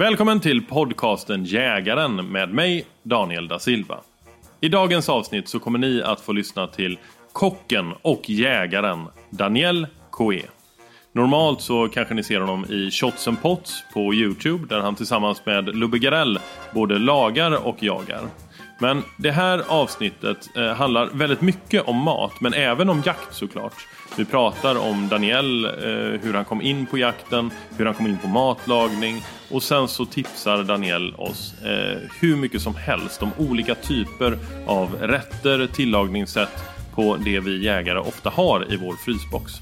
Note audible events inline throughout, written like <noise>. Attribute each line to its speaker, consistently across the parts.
Speaker 1: Välkommen till podcasten Jägaren med mig, Daniel da Silva. I dagens avsnitt så kommer ni att få lyssna till kocken och jägaren Daniel Coe. Normalt så kanske ni ser honom i Shots and Pots på Youtube där han tillsammans med Lubbe Garell både lagar och jagar. Men det här avsnittet eh, handlar väldigt mycket om mat men även om jakt såklart. Vi pratar om Daniel, eh, hur han kom in på jakten, hur han kom in på matlagning och sen så tipsar Daniel oss eh, hur mycket som helst om olika typer av rätter, tillagningssätt på det vi jägare ofta har i vår frysbox.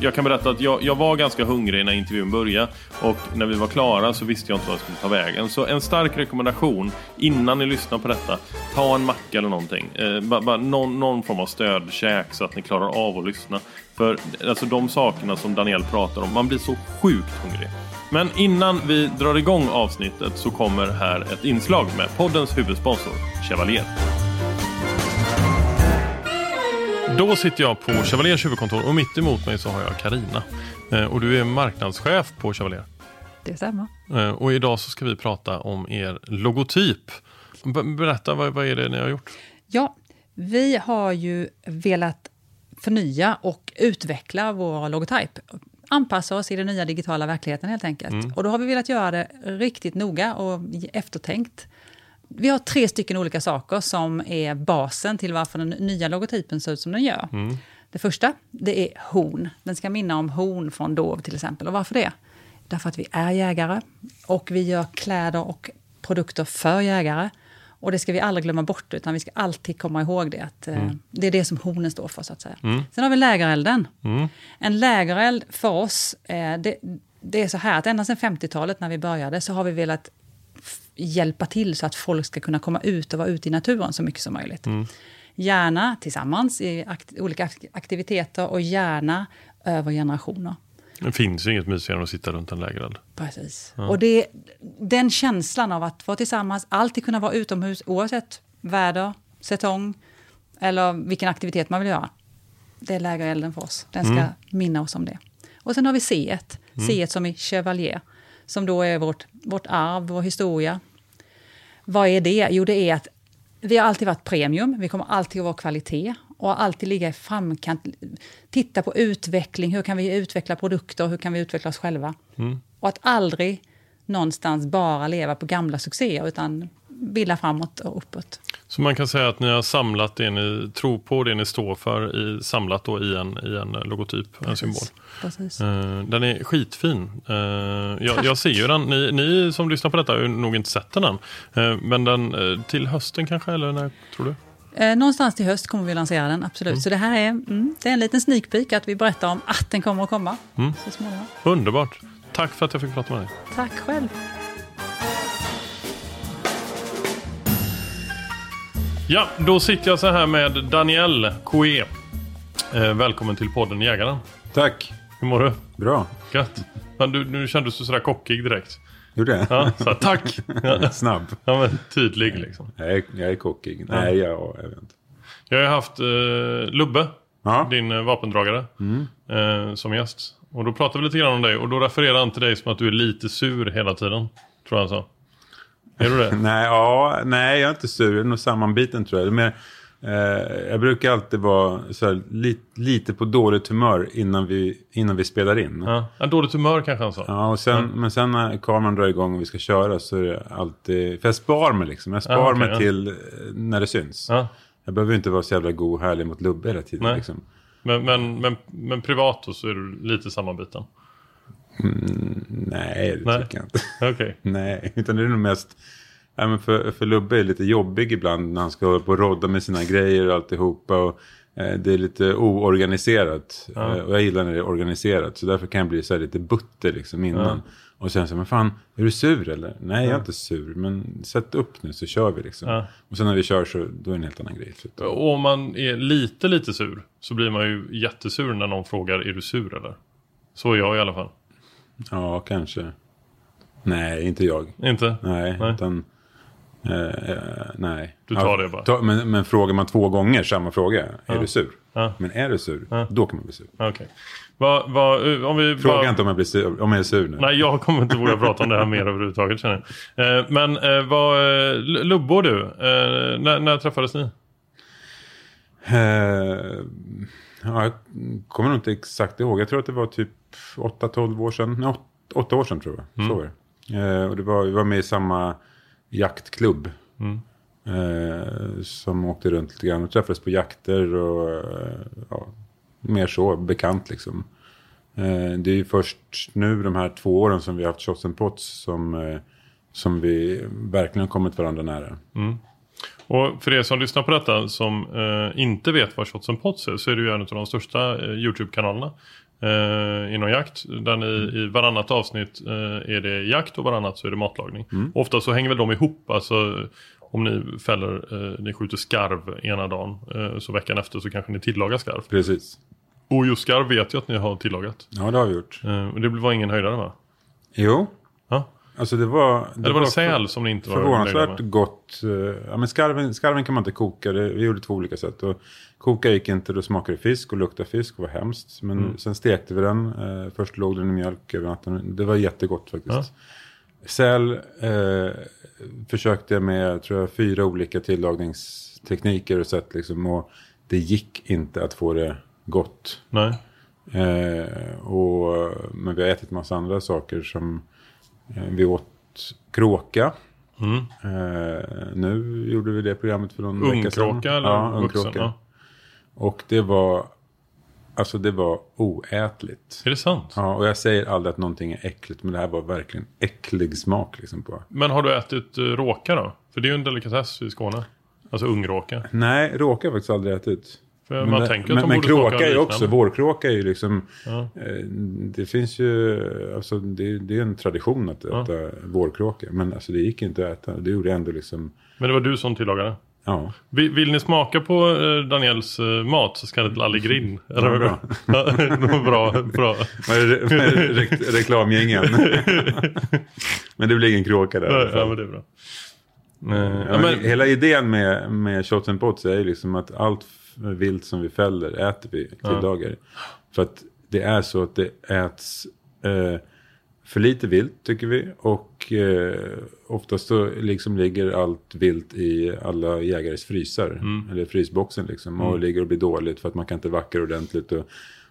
Speaker 1: Jag kan berätta att jag, jag, var ganska hungrig när intervjun började och när vi var klara så visste jag inte vad jag skulle ta vägen. Så en stark rekommendation innan ni lyssnar på detta, ta en macka eller någonting. Eh, bara, bara någon, någon form av stödkäk så att ni klarar av att lyssna. För alltså de sakerna som Daniel pratar om, man blir så sjukt hungrig. Men innan vi drar igång avsnittet så kommer här ett inslag med poddens huvudsponsor, Chevalier. Då sitter jag på Chevaliers huvudkontor och mitt emot mig så har jag Karina. Eh, Och du är marknadschef på Chevalier.
Speaker 2: Det stämmer.
Speaker 1: Eh, Och idag så ska vi prata om er logotyp. Berätta, vad, vad är det ni har gjort?
Speaker 2: Ja, vi har ju velat förnya och utveckla vår logotyp. Anpassa oss i den nya digitala verkligheten helt enkelt. Och då har vi velat göra det riktigt noga och eftertänkt. Vi har tre stycken olika saker som är basen till varför den nya logotypen ser ut som den gör. Det första, det är horn. Den ska minna om horn från Dov till exempel. Och varför det? Därför att vi är jägare och vi gör kläder och produkter för jägare. Och det ska vi aldrig glömma bort, utan vi ska alltid komma ihåg det. Att, eh, Det är det som hornen står för, så att säga. Sen har vi lägerelden. En lägereld för oss, eh, det, det är så här att ända sedan 50-talet när vi började så har vi velat hjälpa till så att folk ska kunna komma ut och vara ute i naturen så mycket som möjligt. Gärna tillsammans i akt olika ak- aktiviteter och gärna över generationer.
Speaker 1: Det finns ju inget mysigare än att sitta runt en lägereld.
Speaker 2: Precis. Och det, den känslan av att vara tillsammans, alltid kunna vara utomhus oavsett väder, säsong eller vilken aktivitet man vill göra. Det är lägerelden för oss. Den ska minna oss om det. Och sen har vi C1, C1 som i Chevalier, som då är vårt, vårt arv, vår historia. Vad är det? Jo, det är att vi har alltid varit premium, vi kommer alltid att vara kvalitet och alltid ligga i framkant. Titta på utveckling, hur kan vi utveckla produkter, hur kan vi utveckla oss själva? Och att aldrig någonstans bara leva på gamla succéer, utan vilja framåt och uppåt.
Speaker 1: Så man kan säga att ni har samlat det ni tror på, det ni står för, i, samlat då i en, i en logotyp, en symbol.
Speaker 2: Precis.
Speaker 1: Eh, Den är skitfin. Eh, Jag, jag ser ju den. Ni, ni som lyssnar på detta har nog inte sett den än. Eh, Men den till hösten kanske, eller när tror du?
Speaker 2: Någonstans till höst kommer vi lansera den, absolut. Så det här är, mm, det är en liten sneak peek att vi berättar om att den kommer att komma så småningom.
Speaker 1: Underbart. Tack för att jag fick prata med dig.
Speaker 2: Tack själv.
Speaker 1: Ja, då sitter jag så här med Daniel Coe. Eh, välkommen till podden Jägaren.
Speaker 3: Tack.
Speaker 1: Hur mår du?
Speaker 4: Bra.
Speaker 1: Gött. Men du, nu kändes du sådär kockig direkt.
Speaker 4: Gjorde jag?
Speaker 1: Ja, så här, tack! <laughs>
Speaker 4: Snabb.
Speaker 1: ja, men tydlig liksom.
Speaker 4: Jag är, jag är kockig. Nej, jag, jag vet inte.
Speaker 1: Jag har haft eh, Lubbe,
Speaker 4: Ja.
Speaker 1: din eh, vapendragare,
Speaker 4: Mm.
Speaker 1: eh, som gäst. Och då pratade vi lite grann om dig och då refererade han till dig som att du är lite sur hela tiden. Tror jag han sa. Är du det? <laughs>
Speaker 4: Nej, ja, nej, jag är inte sur. Jag är nog sammanbiten tror jag. Men, eh, jag brukar alltid vara så här, li, lite på dåligt humör innan vi, innan vi spelar in.
Speaker 1: Ja. Dåligt humör kanske han sa.
Speaker 4: Ja, och sen, Men sen när kameran drar igång och vi ska köra så är det alltid... För jag spar mig liksom. Jag spar
Speaker 1: Ja, okej,
Speaker 4: mig till eh, när det syns.
Speaker 1: Ja.
Speaker 4: Jag behöver inte vara så jävla god och härlig mot Lubbe hela tiden. Liksom.
Speaker 1: Men, men, men, men privat då så är du lite sammanbiten.
Speaker 4: Nej, det
Speaker 1: Nej.
Speaker 4: tycker jag inte. <laughs>
Speaker 1: Okej.
Speaker 4: Nej, utan det är nog mest... Ja, men för, för Lubbe är lite jobbig ibland när han ska hålla på och rodda med sina grejer och alltihopa. Och, eh, det är lite oorganiserat. Eh, och jag gillar när det är organiserat. Så därför kan jag bli så lite butter liksom innan. Och sen så, men fan, är du sur eller? Nej, jag är inte sur. Men sätt upp nu så kör vi liksom.
Speaker 1: Ja.
Speaker 4: Och sen när vi kör så då är det en helt annan grej. Så,
Speaker 1: Och om man är lite, lite sur så blir man ju jättesur när någon frågar är du sur eller? Så är jag i alla fall.
Speaker 4: Ja, kanske. Nej, inte jag.
Speaker 1: Inte?
Speaker 4: Nej,
Speaker 1: Nej.
Speaker 4: utan... Eh, eh, nej.
Speaker 1: Du tar det bara.
Speaker 4: ta- men, men frågar man två gånger samma fråga, är du sur?
Speaker 1: Ja.
Speaker 4: Men är du sur, då kan man bli sur.
Speaker 1: Okej. Vad, vad, om vi
Speaker 4: Fråga
Speaker 1: bara-
Speaker 4: inte om jag, blir sur, om jag är sur nu.
Speaker 1: Nej, jag kommer inte våga prata om det här mer överhuvudtaget känner jag. Eh, Men eh, vad, eh, L- Lubbe och du, eh, när, när träffades ni?
Speaker 4: Ja, jag kommer nog inte exakt ihåg. Jag tror att det var typ 8-12 år sedan. Nej, 8 år sedan tror jag. Så var det. Eh, och det var, vi var med i samma jaktklubb. Eh, som åkte runt lite grann och träffades på jakter och eh, ja, mer så, bekant liksom. Eh, det är ju först nu de här två åren som vi har haft Shots and Pots som, eh, som vi verkligen har kommit varandra nära.
Speaker 1: Och för er som lyssnar på detta som eh, inte vet vad Shots and Pots är så är det ju en av de största eh, YouTube-kanalerna eh, inom jakt. Där ni i varannat avsnitt eh, är det jakt och varannat så är det matlagning. Ofta så hänger väl de ihop. Alltså om ni fäller, eh, ni skjuter skarv ena dagen eh, så veckan efter så kanske ni tillagar skarv.
Speaker 4: Precis.
Speaker 1: Och just skarv vet jag att ni har tillagat.
Speaker 4: Ja, det har vi gjort.
Speaker 1: Eh, och det var ingen höjdare va?
Speaker 4: Jo. Alltså det var...
Speaker 1: Eller var det säl som ni inte var
Speaker 4: Förvånansvärt gott. eh, Ja, men skarven, skarven kan man inte koka. Det, vi gjorde två olika sätt. Och koka gick inte. Då smakade det fisk och luktade fisk och var hemskt. Men
Speaker 1: Mm.
Speaker 4: sen stekte vi den. Eh, först låg den i mjölk över natten. Det var jättegott faktiskt. Säl eh, försökte jag med tror jag, fyra olika tillagningstekniker och sätt. Liksom, och det gick inte att få det gott.
Speaker 1: Nej.
Speaker 4: Eh, och, men vi har ätit massa andra saker som vi åt kråka.
Speaker 1: Mm.
Speaker 4: Eh, nu gjorde vi det programmet för någon vecka sedan.
Speaker 1: Ungkråka eller
Speaker 4: Ja,
Speaker 1: vuxen?
Speaker 4: ungkråka.
Speaker 1: Ja.
Speaker 4: Och det var, alltså det var oätligt.
Speaker 1: Är det sant?
Speaker 4: Ja, och jag säger aldrig att någonting är äckligt, men det här var verkligen äcklig smak liksom på.
Speaker 1: Men har du ätit uh, råka då? För det är ju en delikatess i Skåne. Alltså ungråka.
Speaker 4: Nej, råka har jag faktiskt aldrig ätit.
Speaker 1: För man
Speaker 4: det-
Speaker 1: tänker att
Speaker 4: men,
Speaker 1: de
Speaker 4: men kråka är ju också, vårkråka är ju liksom,
Speaker 1: Ja.
Speaker 4: eh, det finns ju, alltså det, det är en tradition att
Speaker 1: Ja.
Speaker 4: äta vårkråka. Men alltså det gick inte att äta, det gjorde jag ändå liksom,
Speaker 1: Men det var du som tillagade?
Speaker 4: ja.
Speaker 1: Vill, vill ni smaka på eh, Daniels eh, mat så ska det till Allegrin.
Speaker 4: Ja, bra.
Speaker 1: Det bra. bra.
Speaker 4: Det re, reklamgängen? <laughs> men det blir ingen kråka där.
Speaker 1: Ja, men det är bra. Eh,
Speaker 4: Ja, men
Speaker 1: men,
Speaker 4: Hela idén med, med shots and pots är ju liksom att allt vilt som vi fäller äter vi tillagar. För att det är så att det äts eh, för lite vilt tycker vi. Och eh, oftast så liksom ligger allt vilt i alla jägares frysar. Eller frysboxen liksom. Och ligger och blir dåligt för att man kan inte vackra ordentligt. Och,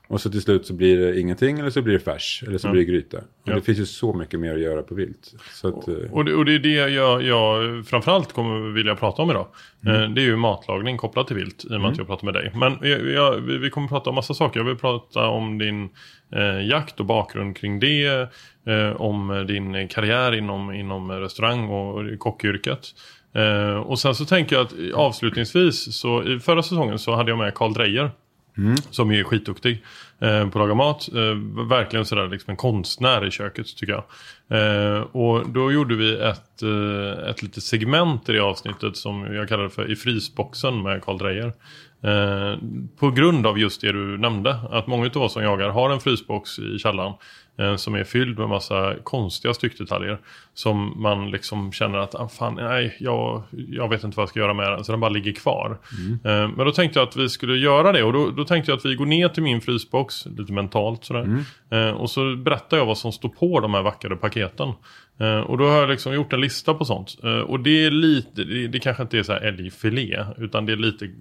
Speaker 4: och så till slut så blir det ingenting eller så blir det färs. Eller så blir det gryta. Och
Speaker 1: Ja.
Speaker 4: det finns ju så mycket mer att göra på vilt. Att, eh,
Speaker 1: och, det, och det är det jag, jag framförallt kommer vilja prata om idag.
Speaker 4: Mm.
Speaker 1: Eh, det är ju matlagning kopplat till vilt i och med att jag pratar med dig. Men jag, jag, vi kommer prata om massa saker. Jag vill prata om din eh, jakt och bakgrund kring det. Eh, om din karriär inom, inom restaurang och kockyrket. Eh, och sen så tänker jag att avslutningsvis så i förra säsongen så hade jag med Karl Mm. Som är skitduktig eh, på att laga mat. Eh, verkligen sådär liksom en konstnär i köket tycker jag. Eh, och då gjorde vi ett, eh, ett litet segment i det avsnittet som jag kallade för I frysboxen med Karl Dreyer. Eh, på grund av just det du nämnde. Att många av oss som jagar har en frysbox i källaren. Eh, som är fylld med massa konstiga styckdetaljer. Som man liksom känner att, ah, fan, nej, jag, jag vet inte vad jag ska göra med den. Så den bara ligger kvar. Eh, men då tänkte jag att vi skulle göra det. Och då, då tänkte jag att vi går ner till min frysbox, lite mentalt sådär. Eh, och så berättar jag vad som står på de här vackra paketen. Eh, och då har jag liksom gjort en lista på sånt. Eh, och det är lite, det, kanske inte är så här älgfilé. Utan det är lite eh,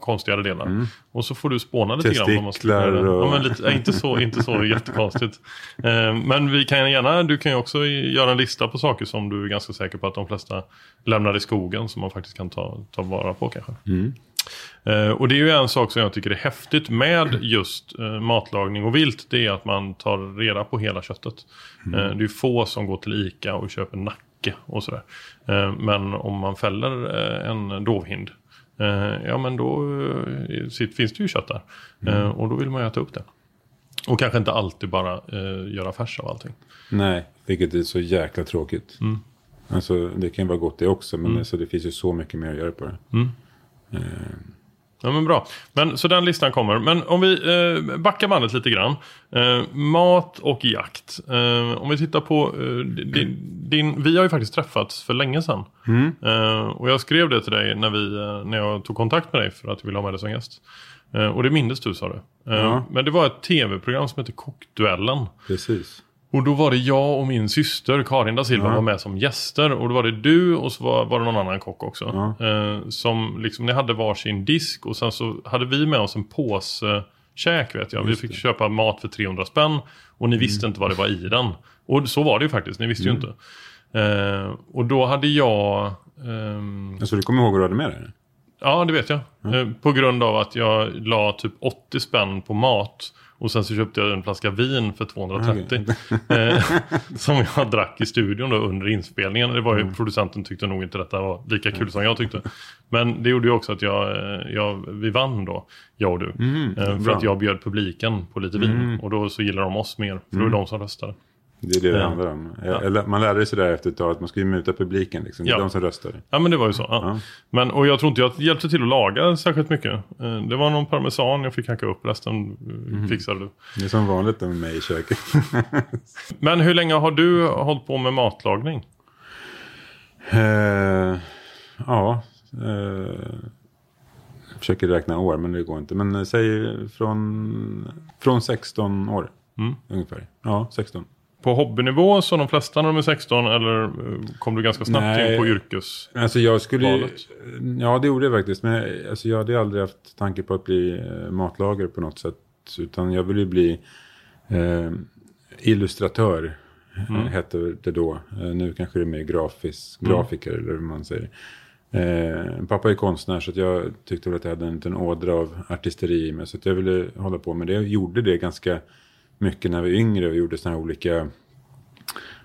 Speaker 1: konstigare delar. Och så får du spåna lite grann.
Speaker 4: Testiklar och-
Speaker 1: Ja, men lite, inte så, inte så <laughs> jättekonstigt. Men vi kan gärna, du kan ju också göra en lista på saker som du är ganska säker på att de flesta lämnar i skogen. Som man faktiskt kan ta, ta vara på kanske. Eh, och det är ju en sak som jag tycker är häftigt med just eh, matlagning och vilt. Det är att man tar reda på hela köttet. Eh, det är få som går till ICA och köper nacke och sådär. Men om man fäller en dovhind. Ja men då finns det ju kött där. Eh, och då vill man ju äta upp det. Och kanske inte alltid bara göra färs av allting.
Speaker 4: Nej, vilket är så jäkla tråkigt.
Speaker 1: Mm.
Speaker 4: Alltså, det kan ju vara gott det också, men alltså, det finns ju så mycket mer att göra på det.
Speaker 1: Ja men bra. Men, så den listan kommer. Men om vi eh, backar bandet lite grann. Eh, mat och jakt. Eh, om vi tittar på eh, din, din... Vi har ju faktiskt träffats för länge sedan. Eh, och jag skrev det till dig när, vi, eh, när jag tog kontakt med dig för att du ville ha med dig som gäst. Eh, och det mindes du sa du. Eh,
Speaker 4: Ja.
Speaker 1: Men det var ett tv-program som heter Kockduellen.
Speaker 4: Precis.
Speaker 1: Och då var det jag och min syster Karin da Silva var med som gäster. Och då var det du och så var, var det någon annan kock också. Eh, som liksom, ni hade varsin disk och sen så hade vi med oss en påse käk vet jag. Vi fick köpa mat för 300 spänn. Och ni visste inte vad det var i den. Och så var det ju faktiskt, ni visste ju inte. Eh, och då hade jag... ehm,
Speaker 4: Alltså, du kommer ihåg vad du hade med dig?
Speaker 1: Ja, det vet jag. Eh, På grund av att jag la typ 80 spänn på mat. Och sen så köpte jag en flaska vin för 230. eh, <laughs> som jag drack i studion då under inspelningen. Det var ju, Producenten tyckte nog inte detta var lika kul som jag tyckte. Men det gjorde ju också att jag, eh, jag, vi vann då, jag och du. eh, för
Speaker 4: bra.
Speaker 1: att jag bjöd publiken på lite vin. Och då så gillar de oss mer. För det var de som röstade.
Speaker 4: Det är det det
Speaker 1: Ja.
Speaker 4: handlar om. Eller, man lärde sig där efter ett tag att man ska ju muta publiken. Liksom. Det är
Speaker 1: Ja.
Speaker 4: de som röstar.
Speaker 1: Ja men det var ju så. Ja. Men, och jag tror inte jag hjälpte till att laga särskilt mycket. Eh, Det var någon parmesan jag fick hacka upp. Resten eh, fixade du.
Speaker 4: Det är som vanligt med mig i köket. <laughs>
Speaker 1: Men hur länge har du hållit på med matlagning?
Speaker 4: Eh, ja, eh, jag försöker räkna år men det går inte. Men säg från, från 16 år ungefär. Ja, 16.
Speaker 1: På hobbynivå som de flesta när de är 16 eller eh, kom du ganska snabbt
Speaker 4: Nej.
Speaker 1: in på yrkes?
Speaker 4: Alltså jag skulle
Speaker 1: Valet.
Speaker 4: Ja, det gjorde jag faktiskt. Men jag- alltså, jag hade aldrig haft tanke på att bli eh, matlagare på något sätt. Utan jag ville bli eh, illustratör. eh, Hette det då. Eh, nu kanske det är mer grafis, grafiker eller hur man säger. Eh, pappa är konstnär så att jag tyckte väl att jag hade en liten ådra av artisteri i mig. Så att jag ville hålla på med det. Jag gjorde det ganska mycket när vi var yngre. och gjorde sådana här olika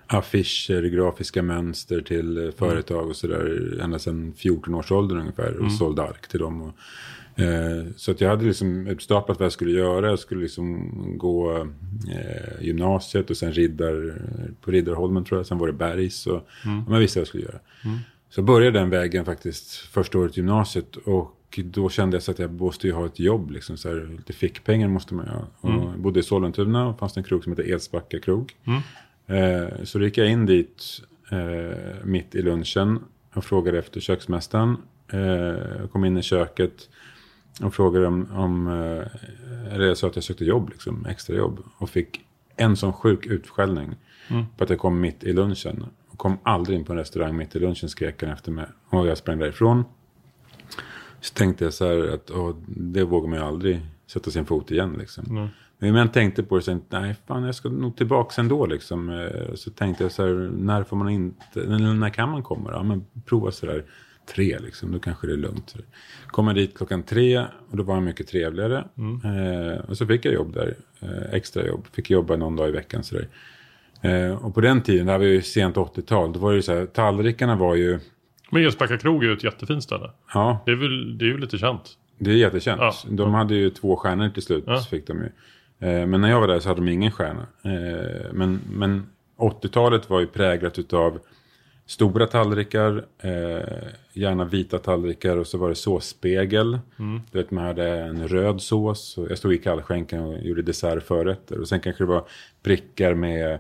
Speaker 4: affischer, grafiska mönster till eh, företag och sådär. Ända sedan 14-årsåldern ungefär. Och sålde ark till dem. Och, eh, så att jag hade liksom utstaplat vad jag skulle göra. Jag skulle liksom gå eh, gymnasiet och sen riddar, på Riddarholmen tror jag. Sen var det Bergs. Och, och man visste vad jag skulle göra. Så började den vägen faktiskt första året gymnasiet. Och då kände jag så att jag måste ju ha ett jobb. Liksom, så här, lite fickpengar måste man ju ha. Och jag bodde i Sollentuna och fanns det en krog som hette Edsbacka krog. Eh, så då gick jag in dit eh, mitt i lunchen och frågade efter köksmästaren. Eh, kom in i köket och frågade om, om eh, eller jag sa att jag sökte jobb, liksom, extra jobb. Och fick en sån sjuk utskällning på att jag kom mitt i lunchen. Och kom aldrig in på en restaurang mitt i lunchen skrek han efter mig. Och jag sprang därifrån. Så tänkte jag så här att åh, det vågar man ju aldrig sätta sin fot igen. Liksom. Men jag tänkte på det så tänkte, nej fan jag ska nog tillbaka ändå liksom. Eh, Så tänkte jag så här, när får man inte, när kan man komma då? Ja men prova så där tre liksom, då kanske det är lugnt. Kom jag dit klockan tre och då var han mycket trevligare. Eh, och så fick jag jobb där, eh, extra jobb. Fick jobba någon dag i veckan sådär. Eh, och på den tiden, det här var ju sent 80-tal, då var det ju så här, tallrikarna var ju,
Speaker 1: Men Edsbacka krog är ju ett jättefint ställe.
Speaker 4: ja,
Speaker 1: Det är, väl, det är ju lite känt.
Speaker 4: Det är jättekänt.
Speaker 1: Ja.
Speaker 4: De hade ju två stjärnor till slut.
Speaker 1: Ja.
Speaker 4: Fick de ju. Eh, Men när jag var där så hade de ingen stjärna. Eh, Men, men 80-talet var ju präglat utav stora tallrikar, eh, gärna vita tallrikar och så var det såsspegel. Du vet man hade en röd sås. Jag stod i kallskänken och gjorde dessertförrätter. Och sen kanske det var prickar med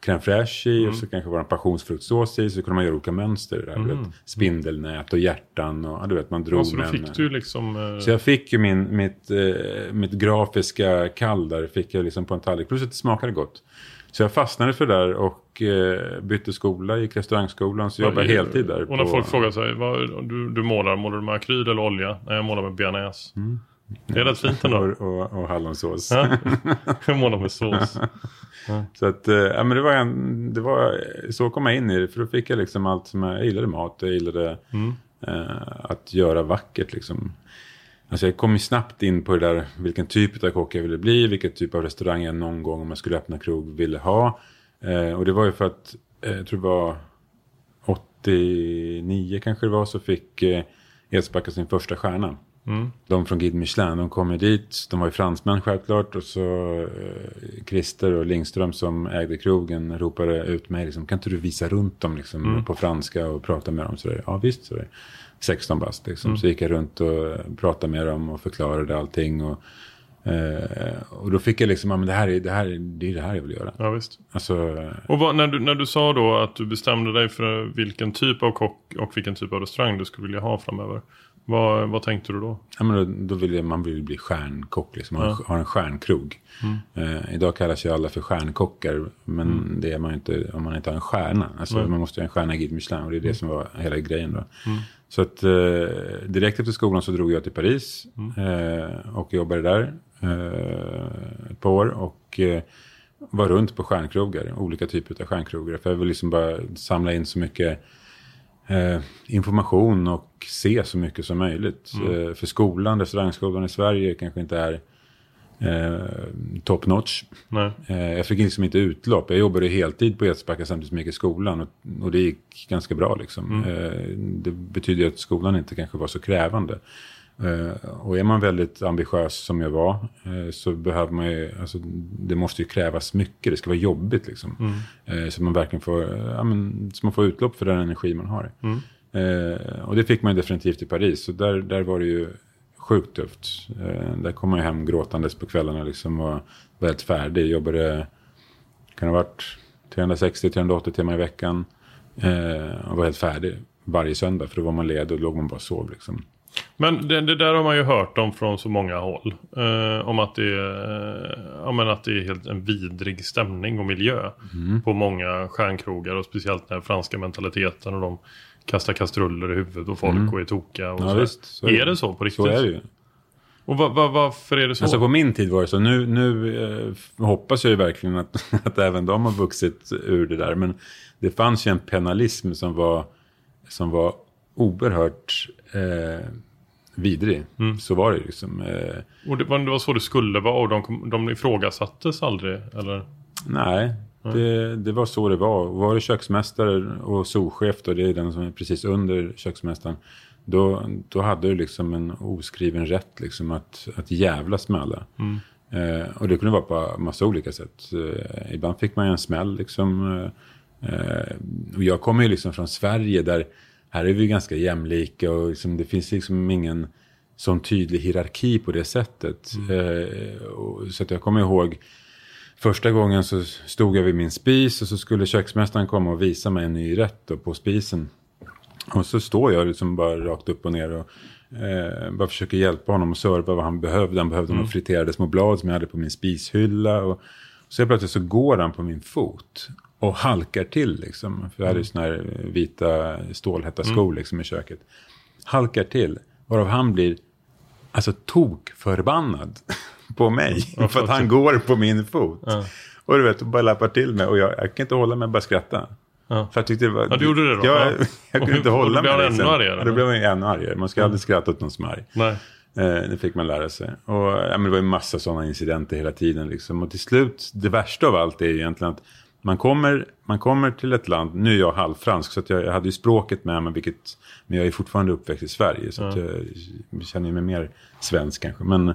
Speaker 4: crème fraîche i och så kanske var en passionsfruktsås i. Så kunde man göra olika mönster. Där, du vet, spindelnät och hjärtan och ja, du vet man drog
Speaker 1: Ja, så
Speaker 4: med en-
Speaker 1: fick du liksom... eh,
Speaker 4: så jag fick ju min, mitt, eh, mitt grafiska kall där, fick jag liksom på en tallrik. Plus att det smakade gott. Så jag fastnade för det där och eh, bytte skola, gick restaurangskolan. Så jobbade jag heltid där.
Speaker 1: Och när
Speaker 4: på-
Speaker 1: folk frågar sig, vad, du, du målar, målar du med akryl eller olja? Nej, jag målar med bearnaise. Det är rätt fint ändå.
Speaker 4: och, och, och hallonsås.
Speaker 1: Ja. <laughs> jag målar med sås.
Speaker 4: Så att, eh, ja, men det var, en, det var, så kom jag in i det. För då fick jag liksom allt som jag, jag gillade mat. Jag gillade eh, att göra vackert liksom. Alltså jag kom ju snabbt in på det där vilken typ av kock jag ville bli. Vilken typ av restaurang jag någon gång om jag skulle öppna krog ville ha. Eh, och det var ju för att, eh, jag tror det var 89 kanske det var, så fick eh, Edsbacka sin första stjärna. De från Guide Michelin, de kom ju dit, de var ju fransmän självklart och så eh, Christer och Lindström som ägde krogen ropade ut mig liksom, kan inte du visa runt dem liksom, på franska och prata med dem sådär. Ja visst, sådär. 16 bast liksom. Så gick jag runt och eh, pratade med dem och förklarade allting och, eh, och då fick jag liksom, ja men det här är det här, det, är det här jag vill göra.
Speaker 1: Ja, visst.
Speaker 4: Alltså,
Speaker 1: Och vad, när, du, när du sa då att du bestämde dig för vilken typ av kock och vilken typ av restaurang du skulle vilja ha framöver. Vad, vad tänkte du då?
Speaker 4: Ja, men då, då vill jag, man vill bli stjärnkock, liksom. man har en stjärnkrog. Eh, idag kallas ju alla för stjärnkockar, men det är man ju inte om man inte har en stjärna. Alltså, man måste ju ha en stjärna i Guide Michelin och det är det som var hela grejen då. Så att eh, direkt efter skolan så drog jag till Paris eh, och jobbade där eh, ett par år. Och eh, var runt på stjärnkrogar, olika typer av stjärnkrogar. För jag vill liksom bara samla in så mycket eh, information och se så mycket som möjligt. Eh, för skolan, restaurangskolan i Sverige kanske inte är eh, top notch. Eh, jag fick liksom inte utlopp. Jag jobbade heltid på Edsbacka samtidigt som jag gick i skolan. Och, och det gick ganska bra liksom. Eh, det betyder att skolan inte kanske var så krävande. Eh, och är man väldigt ambitiös som jag var eh, så behöver man ju, alltså, det måste ju krävas mycket. Det ska vara jobbigt liksom. Eh, så man verkligen får, ja, men, så man får utlopp för den energi man har. Eh, och det fick man definitivt i Paris. Så där, där var det ju sjukt tufft. Där kom man ju hem gråtandes på kvällarna liksom och var helt färdig. Jobbade, kan det ha varit 360-380 timmar i veckan. Och var helt färdig varje söndag. För då var man ledig och låg man bara och sov liksom.
Speaker 1: Men det, det där har man ju hört om från så många håll. Eh, om att det, är, eh, ja, men att det är helt en vidrig stämning och miljö
Speaker 4: Mm.
Speaker 1: på många stjärnkrogar. Och speciellt den franska mentaliteten och de kastar kastruller i huvudet på folk och är tokiga. Och
Speaker 4: Mm. Ja,
Speaker 1: så.
Speaker 4: visst, så är
Speaker 1: är,
Speaker 4: det.
Speaker 1: det så på riktigt?
Speaker 4: Så är det ju.
Speaker 1: Och va, va, varför är det så?
Speaker 4: Alltså på min tid var det så. Nu, nu eh, hoppas jag ju verkligen att, <laughs> att även de har vuxit ur det där. Men det fanns ju en penalism som var, som var oerhört eh, vidrig. Så var det liksom. Eh,
Speaker 1: och det, var- det var så det skulle vara och de, kom- de ifrågasattes aldrig? Eller?
Speaker 4: nej, det, det var så det var. Var det köksmästare och souschef då, det är den som är precis under köksmästaren. Då, då hade du liksom en oskriven rätt liksom att, att jävlas med alla. Eh, och det kunde vara på massa olika sätt. Eh, ibland fick man ju en smäll liksom. Eh, eh, och jag kommer ju liksom från Sverige där här är vi ganska jämlika och liksom, det finns liksom ingen sån tydlig hierarki på det sättet. Eh, och, så att jag kommer ihåg Första gången så stod jag vid min spis och så skulle köksmästaren komma och visa mig en ny rätt på spisen. Och så står jag liksom bara rakt upp och ner och eh, bara försöker hjälpa honom att serva vad han behövde. Han behövde några friterade små blad som jag hade på min spishylla. Och så helt plötsligt så går han på min fot och halkar till liksom. För jag hade ju såna här vita stålhätta skor liksom i köket. Halkar till, varav han blir alltså tok förbannad <laughs> på mig. <laughs> för att han går på min fot. Och du vet, och bara lappar till mig. Och jag, jag kan inte hålla mig, bara skratta.
Speaker 1: Ja.
Speaker 4: För jag tyckte det var...
Speaker 1: Ja, du gjorde det då?
Speaker 4: Jag,
Speaker 1: Ja. <laughs>
Speaker 4: jag kunde inte
Speaker 1: och
Speaker 4: hålla
Speaker 1: då blev
Speaker 4: mig.
Speaker 1: han ännu argare,
Speaker 4: Ja, då blev man ännu argare. Man ska aldrig skratta åt någon som är arg.
Speaker 1: Nej.
Speaker 4: Eh, det fick man lära sig. Och, ja, men det var ju massa sådana incidenter hela tiden. Liksom. Och till slut, det värsta av allt är ju egentligen att man kommer, man kommer till ett land, nu är jag halvfransk så jag, jag hade ju språket med mig, vilket, men jag är fortfarande uppväxt i Sverige. Så att jag känner mig mer svensk kanske. Men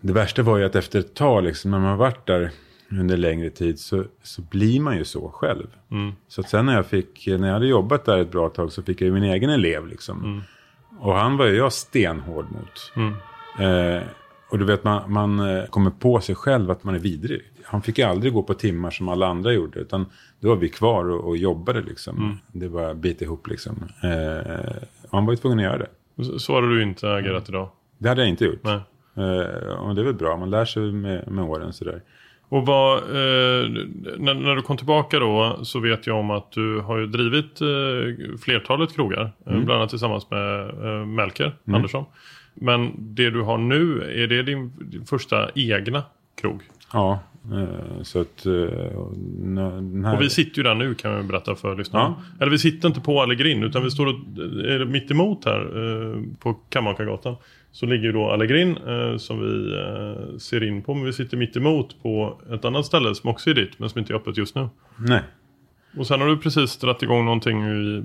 Speaker 4: det värsta var ju att efter ett tag, liksom, när man har varit där under längre tid så, så blir man ju så själv. Så att sen när jag fick, när jag hade jobbat där ett bra tag så fick jag ju min egen elev liksom. Och han var ju jag stenhård mot. Eh, och du vet man, man eh, kommer på sig själv att man är vidrig. Han fick ju aldrig gå på timmar som alla andra gjorde. Utan då var vi kvar och, och jobbade liksom. Det var bit ihop liksom. Eh, han var ju tvungen att göra det.
Speaker 1: Så, så hade du inte agerat idag.
Speaker 4: Det hade jag inte gjort.
Speaker 1: Nej.
Speaker 4: Eh, och det är väl bra, man lär sig med, med åren sådär.
Speaker 1: Och vad, eh, när, när du kom tillbaka då så vet jag om att du har ju drivit eh, flertalet krogar. eh,
Speaker 4: Mm.
Speaker 1: Bland annat tillsammans med eh, Melker Andersson. Men det du har nu, är det din, din första egna krog?
Speaker 4: Ja, eh, så att... eh, här...
Speaker 1: Och vi sitter ju där nu kan vi berätta för lyssnarna. Eller vi sitter inte på Allegrin utan vi står och, är mitt emot här eh, på Kammakargatan. Så ligger ju då Allegrin eh, som vi eh, ser in på. Men vi sitter mitt emot på ett annat ställe som också är ditt men som inte är öppet just nu.
Speaker 4: Nej,
Speaker 1: Och sen har du precis dragit igång någonting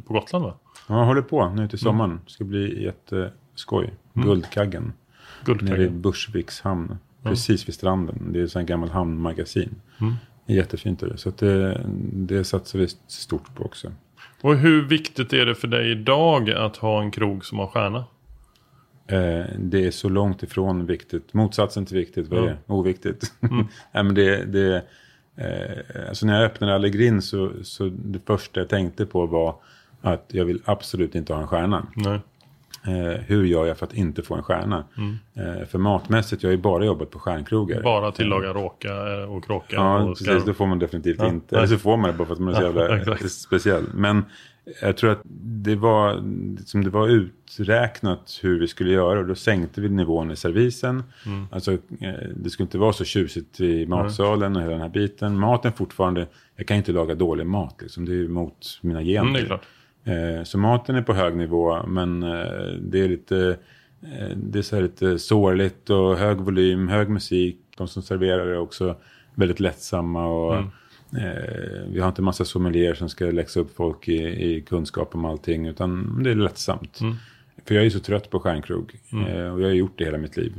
Speaker 1: på Gotland va?
Speaker 4: jag håller på nu till sommaren. Det ska bli jätteskoj. Guldkaggen. Nere i
Speaker 1: Guldkaggen.
Speaker 4: Bursviks hamn. Precis vid stranden. Det är ett sånt gammal hamnmagasin. Är jättefint. är Det. Så det, det satsar vi stort på också.
Speaker 1: Och hur viktigt är det för dig idag att ha en krog som har stjärna?
Speaker 4: Eh, det är så långt ifrån viktigt. Motsatsen till viktigt, vad är det? Oviktigt.
Speaker 1: Mm. <laughs>
Speaker 4: Nej, men det, det, eh, alltså när jag öppnade Allegrin så, så det första jag tänkte på var att jag vill absolut inte ha en stjärna.
Speaker 1: Nej.
Speaker 4: Eh, hur gör jag för att inte få en stjärna? Eh, för matmässigt, jag har ju bara jobbat på stjärnkrogar.
Speaker 1: Mm. Bara tillaga råka eh, och kråka.
Speaker 4: Ja,
Speaker 1: och
Speaker 4: precis. Det får man definitivt
Speaker 1: Ja,
Speaker 4: inte.
Speaker 1: nej.
Speaker 4: Eller så får man det bara för att man är så jävla speciell. Men jag tror att det var, som det var uträknat hur vi skulle göra. Och då sänkte vi nivån i servisen.
Speaker 1: Mm.
Speaker 4: Alltså, eh, det skulle inte vara så tjusigt i matsalen och hela den här biten. Maten fortfarande, jag kan inte laga dålig mat. Liksom. Det är ju mot mina gener.
Speaker 1: Mm,
Speaker 4: Eh, Så maten är på hög nivå men eh, det är lite eh, det är så lite sårligt och hög volym, hög musik. De som serverar är också väldigt lättsamma och
Speaker 1: Mm.
Speaker 4: vi har inte massa sommelier som ska läxa upp folk i, i kunskap om allting utan det är lättsamt.
Speaker 1: Mm.
Speaker 4: För jag är så trött på stjärnkrog eh, och jag har gjort det hela mitt liv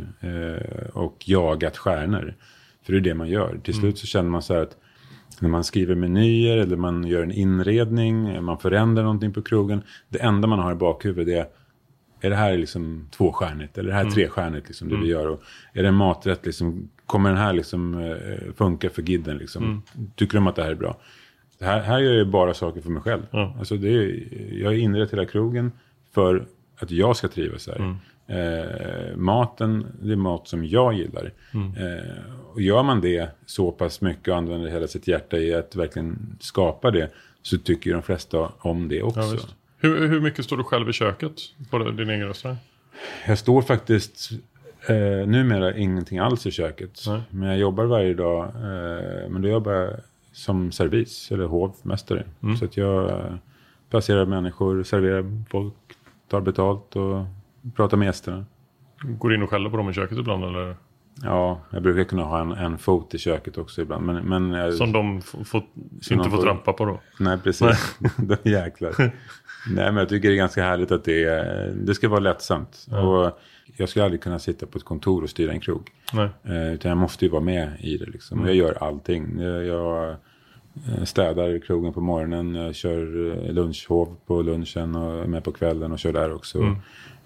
Speaker 4: och jagat stjärnor. För det är det man gör. Till slut så känner man så här att när man skriver menyer eller man gör en inredning, man förändrar någonting på krogen. Det enda man har i bakhuvudet är, är det här liksom tvåstjärnigt eller det här trestjärnigt liksom det vi gör? Och är det en maträtt liksom, kommer den här liksom eh, funka för gidden liksom? Tycker de att det här är bra? Det här, här gör jag bara saker för mig själv. Alltså det är, jag inrett hela krogen för att jag ska trivas här. Eh, maten, det är mat som jag gillar. Eh, och gör man det så pass mycket och använder hela sitt hjärta i att verkligen skapa det så tycker ju de flesta om det också.
Speaker 1: Ja. Hur, hur mycket står du själv i köket på din egen restaurang?
Speaker 4: Jag står faktiskt eh, numera ingenting alls i köket.
Speaker 1: Nej.
Speaker 4: Men jag jobbar varje dag. Eh, men då jobbar jag som servis eller hovmästare.
Speaker 1: Mm.
Speaker 4: Så att jag eh, placerar människor, serverar folk, tar betalt och pratar med gästerna.
Speaker 1: Går in och skäller på dem i köket ibland eller?
Speaker 4: Ja, jag brukar kunna ha en, en fot i köket också ibland. Men, men jag,
Speaker 1: Som de får,
Speaker 4: Som
Speaker 1: inte får
Speaker 4: får-
Speaker 1: trampa på då?
Speaker 4: Nej, precis. <laughs> De jäklar. Nej, men jag tycker det är ganska härligt att det, är, det ska vara lättsamt. Och jag skulle aldrig kunna sitta på ett kontor och styra en krog.
Speaker 1: Nej.
Speaker 4: Eh, utan jag måste ju vara med i det. Liksom.
Speaker 1: Mm.
Speaker 4: Jag gör allting. Jag, jag eh, städar krogen på morgonen. Jag kör eh, lunchhov på lunchen och är med på kvällen och kör där också.
Speaker 1: Mm.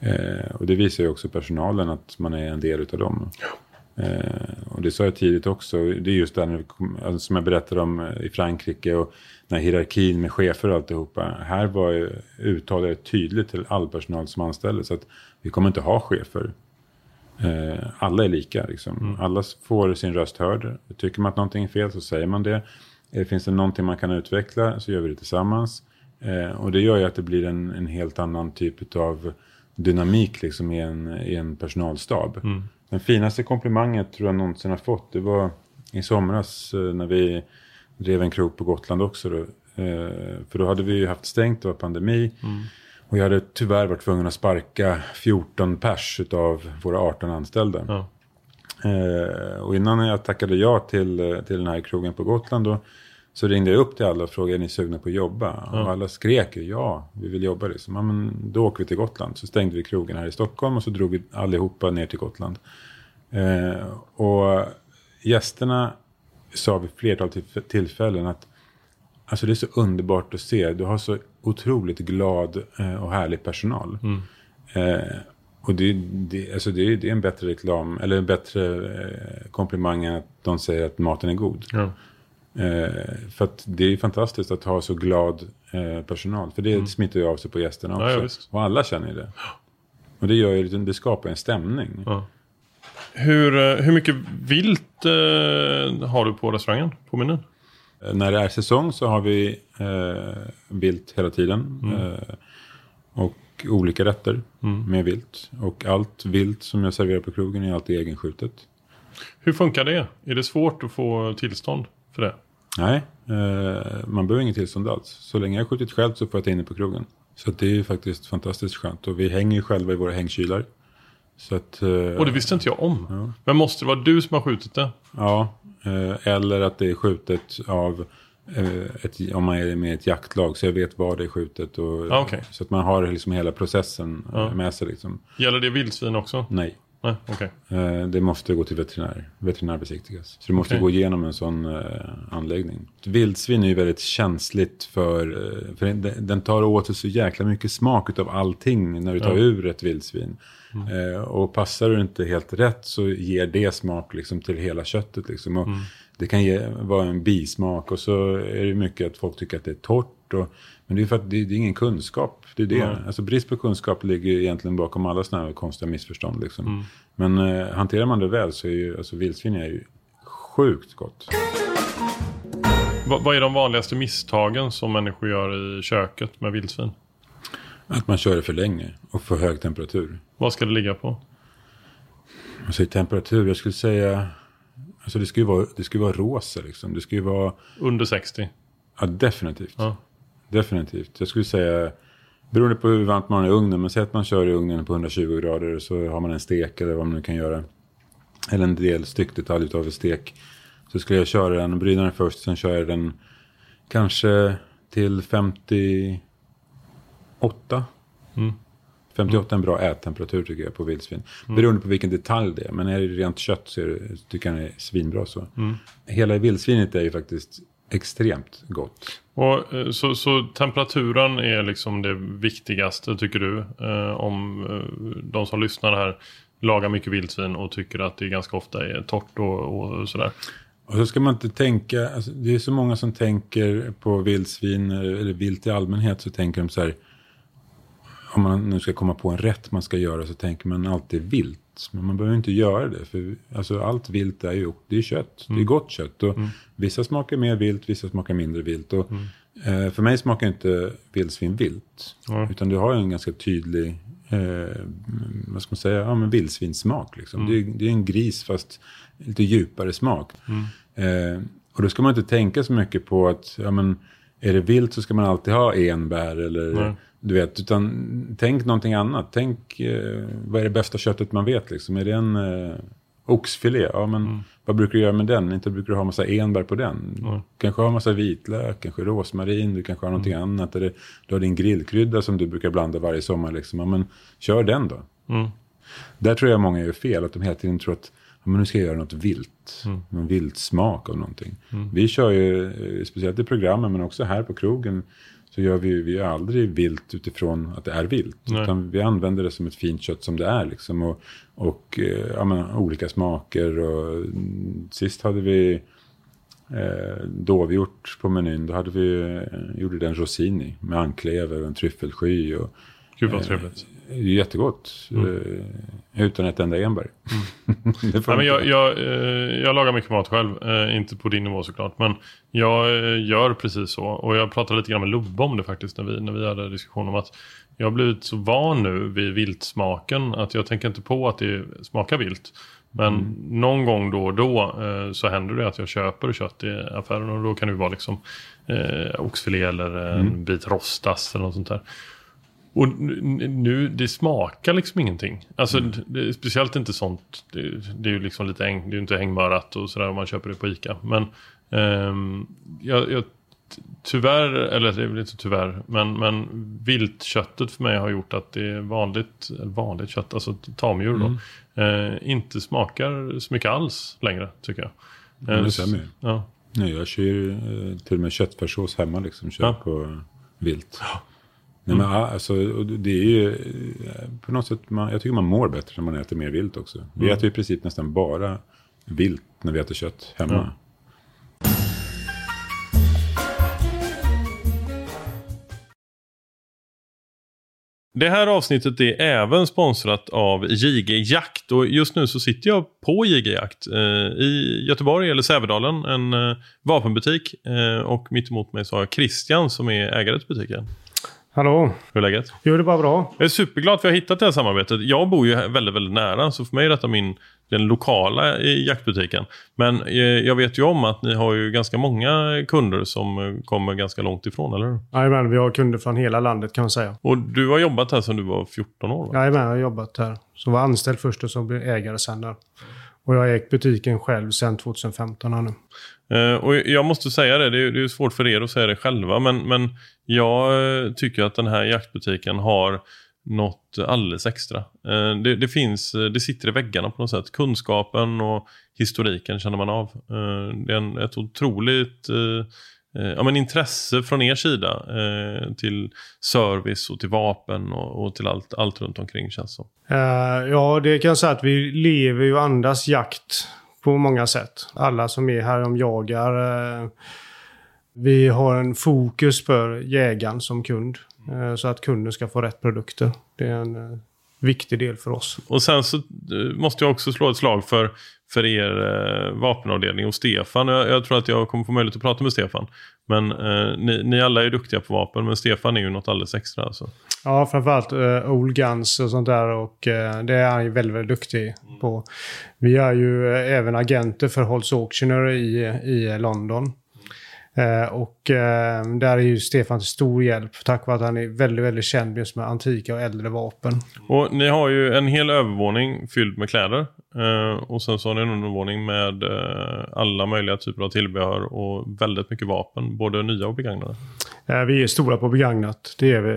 Speaker 4: Eh, och det visar ju också personalen att man är en del utav dem. Eh, och det sa jag tidigt också. Det är just det alltså, som jag berättade om eh, i Frankrike och den här hierarkin med chefer och alltihopa. Här var ju uttalat tydligt till all personal som anställdes att vi kommer inte ha chefer. Eh, alla är lika. Liksom. Alla får sin röst hörd. Tycker man att någonting är fel så säger man det. Eh, finns det någonting man kan utveckla så gör vi det tillsammans. Eh, och det gör ju att det blir en, en helt annan typ av dynamik liksom, i, en, i en personalstab. Den finaste komplimangen tror jag någonsin har fått det var i somras eh, när vi drev en krog på Gotland också. Då. Eh, för då hade vi ju haft stängt, det var pandemi. Och jag hade tyvärr varit tvungen att sparka 14 pers av våra 18 anställda.
Speaker 1: Ja.
Speaker 4: Eh, och innan jag tackade ja till, till den här krogen på Gotland då, så ringde jag upp till alla och frågade är ni sugna på att jobba? Och alla skrek ja, vi vill jobba. Så, ja, men då åker vi till Gotland. Så stängde vi krogen här i Stockholm och så drog vi allihopa ner till Gotland. Eh, och gästerna sa vid flertal till- tillfällen att alltså det är så underbart att se. Du har så otroligt glad eh, och härlig personal. Eh, och det, det, alltså det, det är en bättre reklam, eller en bättre eh, komplimang än att de säger att maten är god.
Speaker 1: Ja.
Speaker 4: Eh, för att det är fantastiskt att ha så glad eh, personal. För det smittar ju av sig på gästerna också.
Speaker 1: ja,
Speaker 4: och alla känner ju det. Och det, gör ju, det skapar en stämning.
Speaker 1: Ja. Hur, eh, hur mycket vilt eh, har du på restaurangen? På menyn?
Speaker 4: Eh, När det är säsong så har vi eh, vilt hela tiden. Eh, och olika rätter med vilt. Och allt vilt som jag serverar på krogen är alltid egenskjutet.
Speaker 1: Hur funkar det? Är det svårt att få tillstånd för det?
Speaker 4: Nej, eh, man behöver inget tillstånd alls. Så länge jag har skjutit själv så får jag ta in det på krogen. Så det är ju faktiskt fantastiskt skönt. Och vi hänger ju själva i våra hängkylar. Så att, eh,
Speaker 1: Och det visste inte jag om. Men måste det vara du som har skjutit det?
Speaker 4: Ja, eh, eller att det är skjutet av ett, om man är med i ett jaktlag. Så jag vet var det är skjutet. Och,
Speaker 1: Ah, okej.
Speaker 4: Så att man har liksom hela processen eh, med sig. Liksom.
Speaker 1: Gäller det vildsvin också?
Speaker 4: Nej,
Speaker 1: Nej, okej.
Speaker 4: eh, det måste gå till veterinär. Veterinärbesiktigas. Så du måste
Speaker 1: Okej.
Speaker 4: gå igenom en sån eh, anläggning. Vildsvin är ju väldigt känsligt för, eh, för den, tar åt sig så jäkla mycket smak av allting när du tar
Speaker 1: Ja.
Speaker 4: ur ett vildsvin. Eh, och passar du inte helt rätt så ger det smak liksom till hela köttet. Liksom. Och Det kan ge, vara en bismak och så är det mycket att folk tycker att det är torrt. Och, men det är för att det, det är ingen kunskap. Det är det.
Speaker 1: Nej.
Speaker 4: Alltså brist på kunskap ligger egentligen bakom alla sådana här konstiga missförstånd. Liksom. Men eh, hanterar man det väl så är ju alltså, vildsvin är ju sjukt gott.
Speaker 1: Va, vad är de vanligaste misstagen som människor gör i köket med vildsvin?
Speaker 4: Att man kör det för länge och för hög temperatur.
Speaker 1: Vad ska det ligga på?
Speaker 4: Alltså i temperatur, jag skulle säga... Alltså det ska ju vara, det ska vara rosa liksom. Det ska ju vara...
Speaker 1: Under 60?
Speaker 4: Ja, definitivt.
Speaker 1: Ja.
Speaker 4: Definitivt. Jag skulle säga, beroende på hur varmt man har i ugnen, men säg att man kör i ugnen på 120 grader så har man en stek eller vad man nu kan göra. Eller en del styckdetalj av en stek. Så skulle jag köra den, bryna den först, sen kör jag den kanske till 58. 58 är en bra ättemperatur tycker jag på vildsvin. Beroende på vilken detalj det är. Men är det rent kött så är det, tycker jag det är svinbra så. Hela vildsvinet är ju faktiskt extremt gott.
Speaker 1: Och, eh, så, så temperaturen är liksom det viktigaste tycker du? Eh, om eh, de som lyssnar här lagar mycket vildsvin och tycker att det ganska ofta är torrt och, och sådär.
Speaker 4: Och så ska man inte tänka, alltså, det är så många som tänker på vildsvin eller vilt i allmänhet så tänker de så här. Om man nu ska komma på en rätt man ska göra så tänker man alltid vilt. Men man behöver inte göra det. För alltså, allt vilt är ju det är kött. Det är gott kött. Och Vissa smakar mer vilt, vissa smakar mindre vilt. Och, eh, för mig smakar inte vildsvin vilt. Utan du har en ganska tydlig eh, vad ska man säga, ja, men vildsvinssmak. Liksom. Det, är, det är en gris fast lite djupare smak. Eh, och då ska man inte tänka så mycket på att ja, men, är det vilt så ska man alltid ha enbär eller. Du vet. Utan tänk någonting annat. Tänk eh, vad är det bästa köttet man vet liksom. Är det en eh, oxfilé? Ja men vad brukar du göra med den? Inte brukar du ha massa enbär på den. Kanske ha massa vitlök, kanske rosmarin, du kanske har någonting annat. Eller du har din grillkrydda som du brukar blanda varje sommar liksom. Ja, men kör den då. Där tror jag många gör fel. Att de hela tiden tror att men nu ska jag göra något vilt. Någon vilt smak av någonting. Vi kör ju, eh, speciellt i programmen men också här på krogen. Så gör vi, vi aldrig vilt utifrån att det är vilt.
Speaker 1: Nej.
Speaker 4: Utan vi använder det som ett fint kött som det är. Liksom. Och, och eh, ja, men, olika smaker. Och, mm, sist hade vi eh, dovhjort på menyn. Då hade vi, eh, gjorde den rossini med anklever och en tryffelsky. Och,
Speaker 1: Gud vad trevligt.
Speaker 4: Det är jättegott. Eh, utan ett enda enbär. <laughs> får
Speaker 1: Nej, men jag, jag, eh, jag lagar mycket mat själv. Eh, inte på din nivå såklart. Men jag gör precis så. Och jag pratade lite grann med Lubbe om det faktiskt. När vi, när vi hade diskussion om att jag har blivit så van nu vid viltsmaken. Att jag tänker inte på att det smakar vilt. Men någon gång då och då så händer det att jag köper kött i affären. Och då kan det vara liksom eh, oxfilé eller en bit rostas eller något sånt där. Och nu, det smakar liksom ingenting. Alltså, det är speciellt inte sånt. Det, det är ju liksom lite äng, det är ju inte hängmörat och sådär om man köper det på Ica. Men ehm, jag, jag, tyvärr, eller det är väl inte tyvärr, men, men viltköttet för mig har gjort att det är vanligt, vanligt kött, alltså tamdjur då, eh, inte smakar så mycket alls längre tycker jag.
Speaker 4: Ja, det stämmer ju.
Speaker 1: Ja.
Speaker 4: Nej, jag kör ju eh, till och med köttfärssås hemma liksom. Kör
Speaker 1: Ja.
Speaker 4: på vilt. Nej, men, ja, alltså, det är ju på något sätt, man, jag tycker man mår bättre när man äter mer vilt också. Vi äter ju i princip nästan bara vilt när vi äter kött hemma.
Speaker 1: Det här avsnittet är även sponsrat av JG Jakt och just nu så sitter jag på JG Jakt eh, i Göteborg eller Sävedalen, en eh, vapenbutik eh, och mitt emot mig så har jag Christian som är ägare till butiken.
Speaker 5: Hallå!
Speaker 1: Hur är läget?
Speaker 5: Jo, det är bara bra.
Speaker 1: Jag är superglad för att jag har hittat det här samarbetet. Jag bor ju väldigt, väldigt nära så för mig är detta min, den lokala i jaktbutiken. Men eh, jag vet ju om att ni har ju ganska många kunder som eh, kommer ganska långt ifrån, eller hur?
Speaker 5: Jajamän, vi har kunder från hela landet kan man säga.
Speaker 1: Och du har jobbat här sedan du var 14 år?
Speaker 5: Jajamän, jag har jobbat här. Så var anställd först och så blev ägare sen där. Och jag har ägt butiken själv sedan 2015 här nu.
Speaker 1: Eh, och jag måste säga det, det är, det är svårt för er att säga det själva, men, men jag eh, tycker att den här jaktbutiken har något alldeles extra. Eh, det, det finns, det sitter i väggarna på något sätt. Kunskapen och historiken känner man av. Det är en, ett otroligt ja, men intresse från er sida eh, till service och till vapen och, och till allt, allt runt omkring känns som.
Speaker 5: Ja, det kan jag säga att vi lever ju och andas jakt på många sätt. Alla som är här, de jagar. Eh, vi har en fokus för jägaren som kund. Eh, så att kunden ska få rätt produkter. Det är en eh, viktig del för oss.
Speaker 1: Och sen så måste jag också slå ett slag för, för er eh, vapenavdelning och Stefan. Jag, jag tror att jag kommer få möjlighet att prata med Stefan. Men eh, ni, ni alla är duktiga på vapen, men Stefan är ju något alldeles extra. Alltså.
Speaker 5: Ja, framförallt uh, Old Guns och sånt där. Och eh, det är han ju väldigt, väldigt duktig på. Vi är ju eh, även agenter för Holtz Auctioner i, i London. Eh, och eh, där är ju Stefan till stor hjälp tack vare att han är väldigt, väldigt känd just med antika och äldre vapen.
Speaker 1: Och ni har ju en hel övervåning fylld med kläder. Eh, och sen så har ni en undervåning med eh, alla möjliga typer av tillbehör och väldigt mycket vapen, både nya och begagnade.
Speaker 5: Eh, vi är stora på begagnat, det är vi.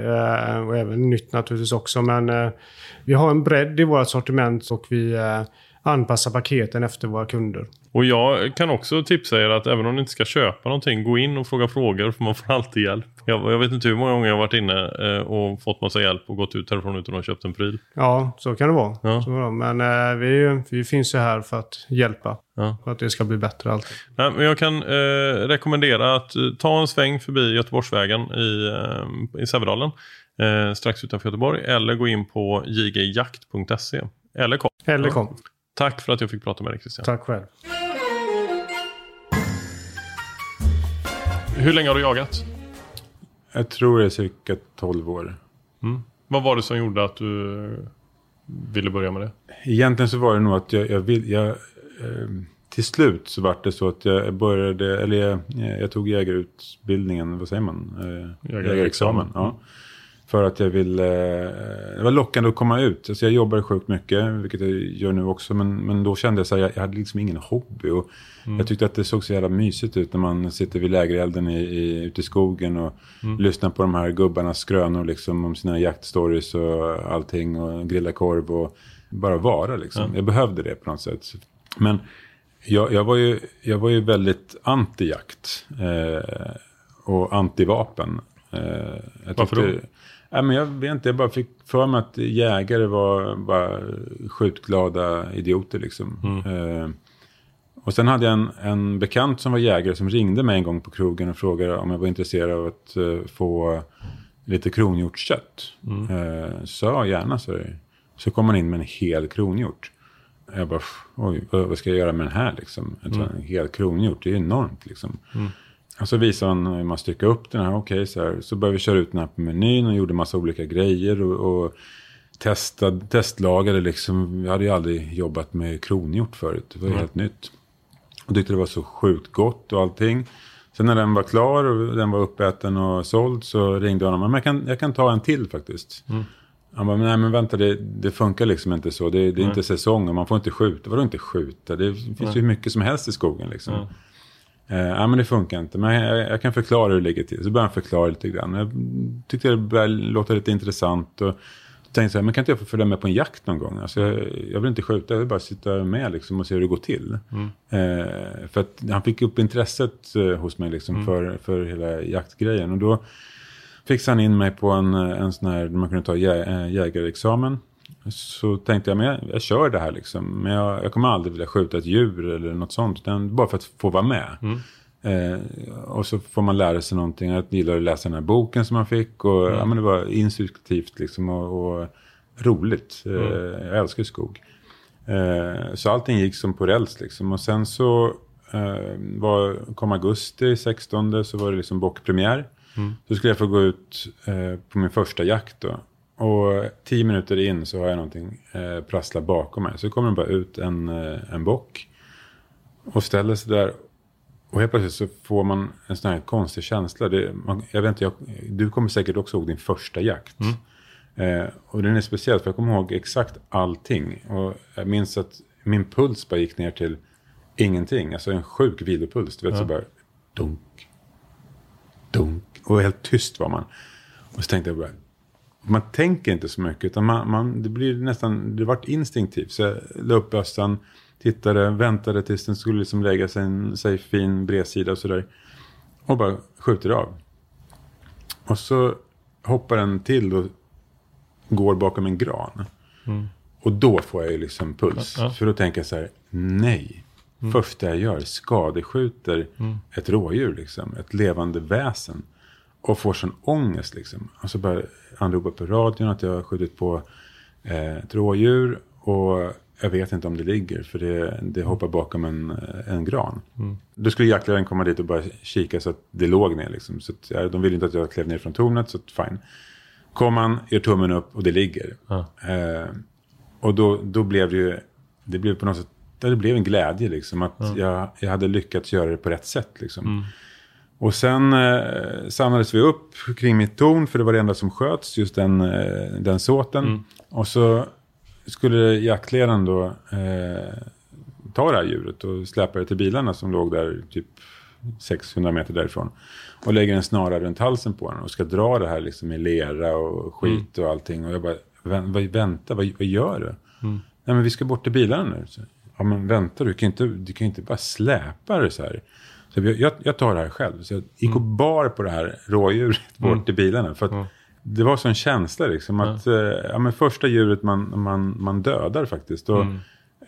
Speaker 5: Och även nytt naturligtvis också. Men vi har en bredd i vårt sortiment och vi anpassar paketen efter våra kunder.
Speaker 1: Och jag kan också tipsa er att även om ni inte ska köpa någonting, gå in och fråga frågor för man får alltid hjälp. Jag, jag vet inte hur många gånger jag har varit inne eh, och fått massa hjälp och gått ut härifrån utan att ha köpt en pryl.
Speaker 5: Ja, så kan det vara.
Speaker 1: Ja.
Speaker 5: Det. Men eh, vi, vi finns ju här för att hjälpa.
Speaker 1: Ja.
Speaker 5: För att det ska bli bättre alltid.
Speaker 1: Nej, men jag kan eh, rekommendera att eh, ta en sväng förbi Göteborgsvägen i, eh, i Sävedalen. Eh, strax utanför Göteborg. Eller gå in på jgjakt.se. Eller kom.
Speaker 5: Eller kom.
Speaker 1: Tack för att jag fick prata med dig Christian.
Speaker 5: Tack själv.
Speaker 1: Hur länge har du jagat?
Speaker 4: Jag tror det är cirka 12 år.
Speaker 1: Vad var det som gjorde att du eh, ville börja med det?
Speaker 4: Egentligen så var det nog att jag, jag vill... Jag, eh, till slut så var det så att jag började, eller jag, jag tog jägarutbildningen, vad säger man? Eh,
Speaker 1: Jägarexamen.
Speaker 4: jägarexamen. Ja. För att jag ville, eh, det var lockande att komma ut. Alltså jag jobbade sjukt mycket, vilket jag gör nu också. Men, men då kände jag så här, jag, jag hade liksom ingen hobby. Och Jag tyckte att det såg så jävla mysigt ut när man sitter vid lägerelden i, i, ute i skogen och lyssnar på de här gubbarnas skrönor liksom, om sina jaktstories och allting. Och grilla korv och bara vara liksom. Jag behövde det på något sätt. Men jag, jag, var, ju, jag var ju väldigt anti-jakt. Eh, och anti-vapen. Eh,
Speaker 1: Varför då?
Speaker 4: Nej, men jag vet inte, jag bara fick för mig att jägare var bara skjutglada idioter liksom. Eh, och sen hade jag en, en bekant som var jägare som ringde mig en gång på krogen och frågade om jag var intresserad av att eh, få lite kronhjortskött. Eh, så ja, gärna så. Så kom man in med en hel kronhjort. Jag bara, oj, vad, ska jag göra med den här liksom? Tror En hel kronhjort, det är enormt liksom. Och så visade han hur man styckar upp den här. Okej, så här. Så började vi köra ut den här på menyn och gjorde massa olika grejer. Och, och testade, testlagade liksom. Jag hade ju aldrig jobbat med kronhjort förut. Det var helt nytt. Och tyckte det var så sjukt gott och allting. Sen när den var klar och den var uppäten och såld så ringde jag honom. Men jag kan, jag kan ta en till faktiskt. Han bara, nej men vänta det, det funkar liksom inte så. Det, det är inte säsong och man får inte skjuta. Vadå inte skjuta? Det finns ju hur mycket som helst i skogen liksom. Eh, ja men det funkar inte. Men jag, jag kan förklara hur det ligger till. Så började han förklara lite grann. Jag tyckte det började låta lite intressant. Och tänkte så här, men kan inte jag få följa med på en jakt någon gång? Alltså, jag, jag vill inte skjuta, jag vill bara sitta med liksom, och se hur det går till. Eh, för att han fick upp intresset eh, hos mig liksom, för, för hela jaktgrejen. Och då fixade han in mig på en, en sån här, man kunde ta jä, äh, jägarexamen. Så tänkte jag, men jag, jag kör det här liksom. Men jag, jag kommer aldrig vilja skjuta ett djur eller något sånt. Utan bara för att få vara med. Eh, och så får man lära sig någonting. Jag gillar att läsa den här boken som man fick. Och, ja, men det var instruktivt liksom och, och roligt. Eh, Jag älskar skog. Eh, så allting gick som på räls liksom. Och sen så eh, var, kom augusti 16 så var det liksom bockpremiär. Så skulle jag få gå ut eh, på min första jakt då. Och tio minuter in så har jag någonting eh, prassla bakom mig. Så kommer det bara ut en, eh, en bock. Och ställer sig där. Och helt plötsligt så får man en sån här konstig känsla. Det, man, jag vet inte, jag, du kommer säkert också ihåg din första jakt. Eh, och den är speciell för jag kommer ihåg exakt allting. Och jag minns att min puls bara gick ner till ingenting. Alltså en sjuk vilopuls. Du vet så bara dunk, dunk. Och helt tyst var man. Och så tänkte jag bara. Man tänker inte så mycket. Utan man, man, det blir nästan, det vart instinktivt. Så jag la upp bössan. Tittade, väntade tills den skulle liksom lägga sig en sig fin bredsida och sådär. Och bara skjuter av. Och så hoppar den till och går bakom en gran. Och då får jag ju liksom puls.
Speaker 1: Ja.
Speaker 4: För då tänker jag så här, nej. Första jag gör, skadeskjuter ett rådjur, liksom, ett levande väsen. Och får sån ångest liksom. Och så börjar han ropa på radion att jag har skjutit på eh, ett rådjur. Och jag vet inte om det ligger, för det, det hoppar bakom en, en gran. Då skulle jaktledaren komma dit och bara kika så att det låg ner. Liksom. Så att, ja, de ville inte att jag klev ner från tornet, så att, fine. Kom han, gör tummen upp och det ligger. Eh, och då, då blev det ju, det blev på något sätt, det blev en glädje liksom. Att jag, jag hade lyckats göra det på rätt sätt liksom. Och sen eh, samlades vi upp kring mitt torn, för det var det enda som sköts, just den, eh, den såten. Och så skulle jaktledaren då eh, ta det här djuret och släpa det till bilarna som låg där typ 600 meter därifrån. Och lägger en snara runt halsen på den och ska dra det här liksom i lera och skit och allting. Och jag bara, "Vä- vad, vänta, vad, vad gör du? Nej men vi ska bort till bilarna nu. Så, ja men vänta, du kan inte, du kan ju inte bara släpa det så här. Så jag, jag, tar det här själv. Så jag gick och bar på det här rådjuret bort till bilarna. För att det var sån känsla liksom. Att, eh, ja, men första djuret man, man, man dödar faktiskt. Och,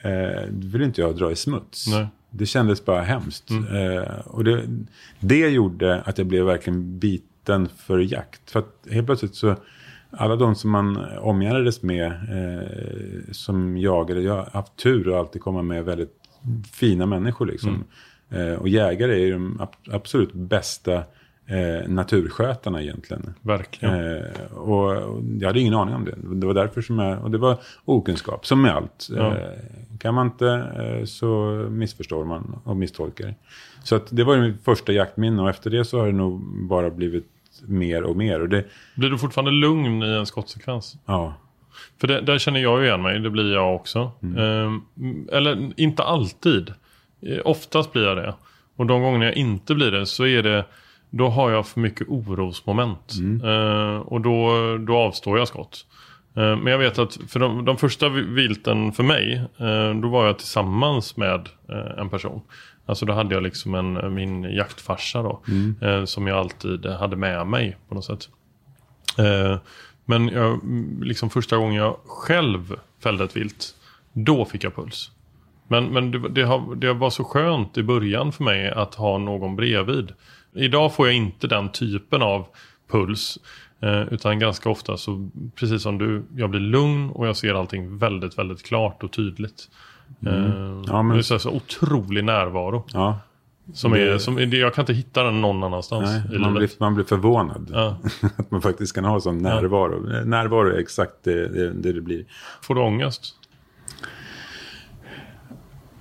Speaker 4: eh, vill inte jag dra i smuts.
Speaker 1: Nej.
Speaker 4: Det kändes bara hemskt. Eh, och det, det gjorde att jag blev verkligen biten för jakt. För att helt plötsligt så, alla de som man omgärdades med eh, som jagade, jag har haft tur och alltid komma med väldigt fina människor liksom. Eh, och jägare är ju de ab- absolut bästa eh, naturskötarna egentligen.
Speaker 1: Verkligen.
Speaker 4: Eh, och, och jag hade ingen aning om det. Det var därför som jag, och det var okunskap, som med allt.
Speaker 1: Ja.
Speaker 4: Eh, kan man inte eh, så missförstår man och misstolkar. Så att det var mitt första jaktminne och efter det så har det nog bara blivit mer och mer. Och det,
Speaker 1: Blir du fortfarande lugn i en skottsekvens?
Speaker 4: ja,
Speaker 1: För det, där känner jag ju igen mig, det blir jag också. Ehm, eller inte alltid. Eh, Oftast blir jag det. Och de gånger jag inte blir det så är det då har jag för mycket orosmoment. Eh, och då, då avstår jag skott. Eh, men jag vet att för de, de första vi- vilten för mig, eh, då var jag tillsammans med eh, en person. Alltså då hade jag liksom en, min jaktfarsa då. Eh, som jag alltid hade med mig på något sätt. Men jag, mm, liksom första gången jag själv fällde ett vilt, då fick jag puls. Men, men det, det, har, det var så skönt i början för mig att ha någon bredvid. Idag får jag inte den typen av puls. Eh, utan ganska ofta så, precis som du, jag blir lugn och jag ser allting väldigt, väldigt klart och tydligt. Eh,
Speaker 4: Ja, men-
Speaker 1: Det är så, otrolig närvaro.
Speaker 4: ja.
Speaker 1: Som
Speaker 4: Det-
Speaker 1: är, som, jag kan inte hitta den någon annanstans
Speaker 4: Nej, man, blir, man blir förvånad.
Speaker 1: Ja. <laughs>
Speaker 4: att man faktiskt kan ha sån närvaro. Närvaro är exakt det det, det, det blir.
Speaker 1: Får du ångest?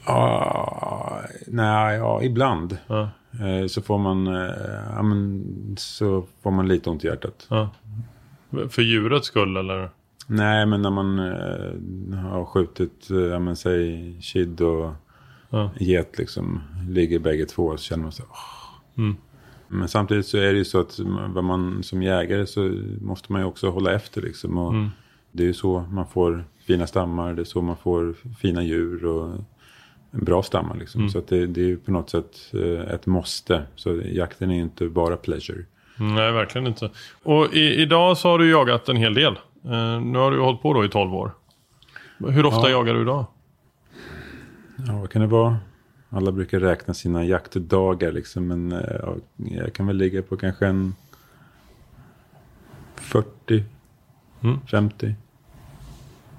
Speaker 4: Ja, nej, ja, ibland.
Speaker 1: Ja.
Speaker 4: Eh, Så får man, eh, ja, men, så får man lite ont i hjärtat.
Speaker 1: Ja. För djurets skull eller?
Speaker 4: Nej, men när man eh, har skjutit, ja, men, säg kid och
Speaker 1: Ja.
Speaker 4: get liksom, ligger bägge två så känner man så åh.
Speaker 1: Mm.
Speaker 4: Men samtidigt så är det ju så att vad man som jägare så måste man ju också hålla efter liksom. Och
Speaker 1: Mm.
Speaker 4: Det är ju så man får fina stammar, det är så man får fina djur och bra stammar. Liksom. Så att det, det är på något sätt eh, ett måste. Så jakten är inte bara pleasure.
Speaker 1: Nej, verkligen inte. Och i, idag så har du jagat en hel del. Eh, nu har du hållit på då i 12 år. Hur ofta
Speaker 4: Ja.
Speaker 1: jagar du idag?
Speaker 4: Ja, vad kan det vara? Alla brukar räkna sina jaktdagar liksom. Men ja, jag kan väl ligga på kanske en 40,
Speaker 1: Mm.
Speaker 4: 50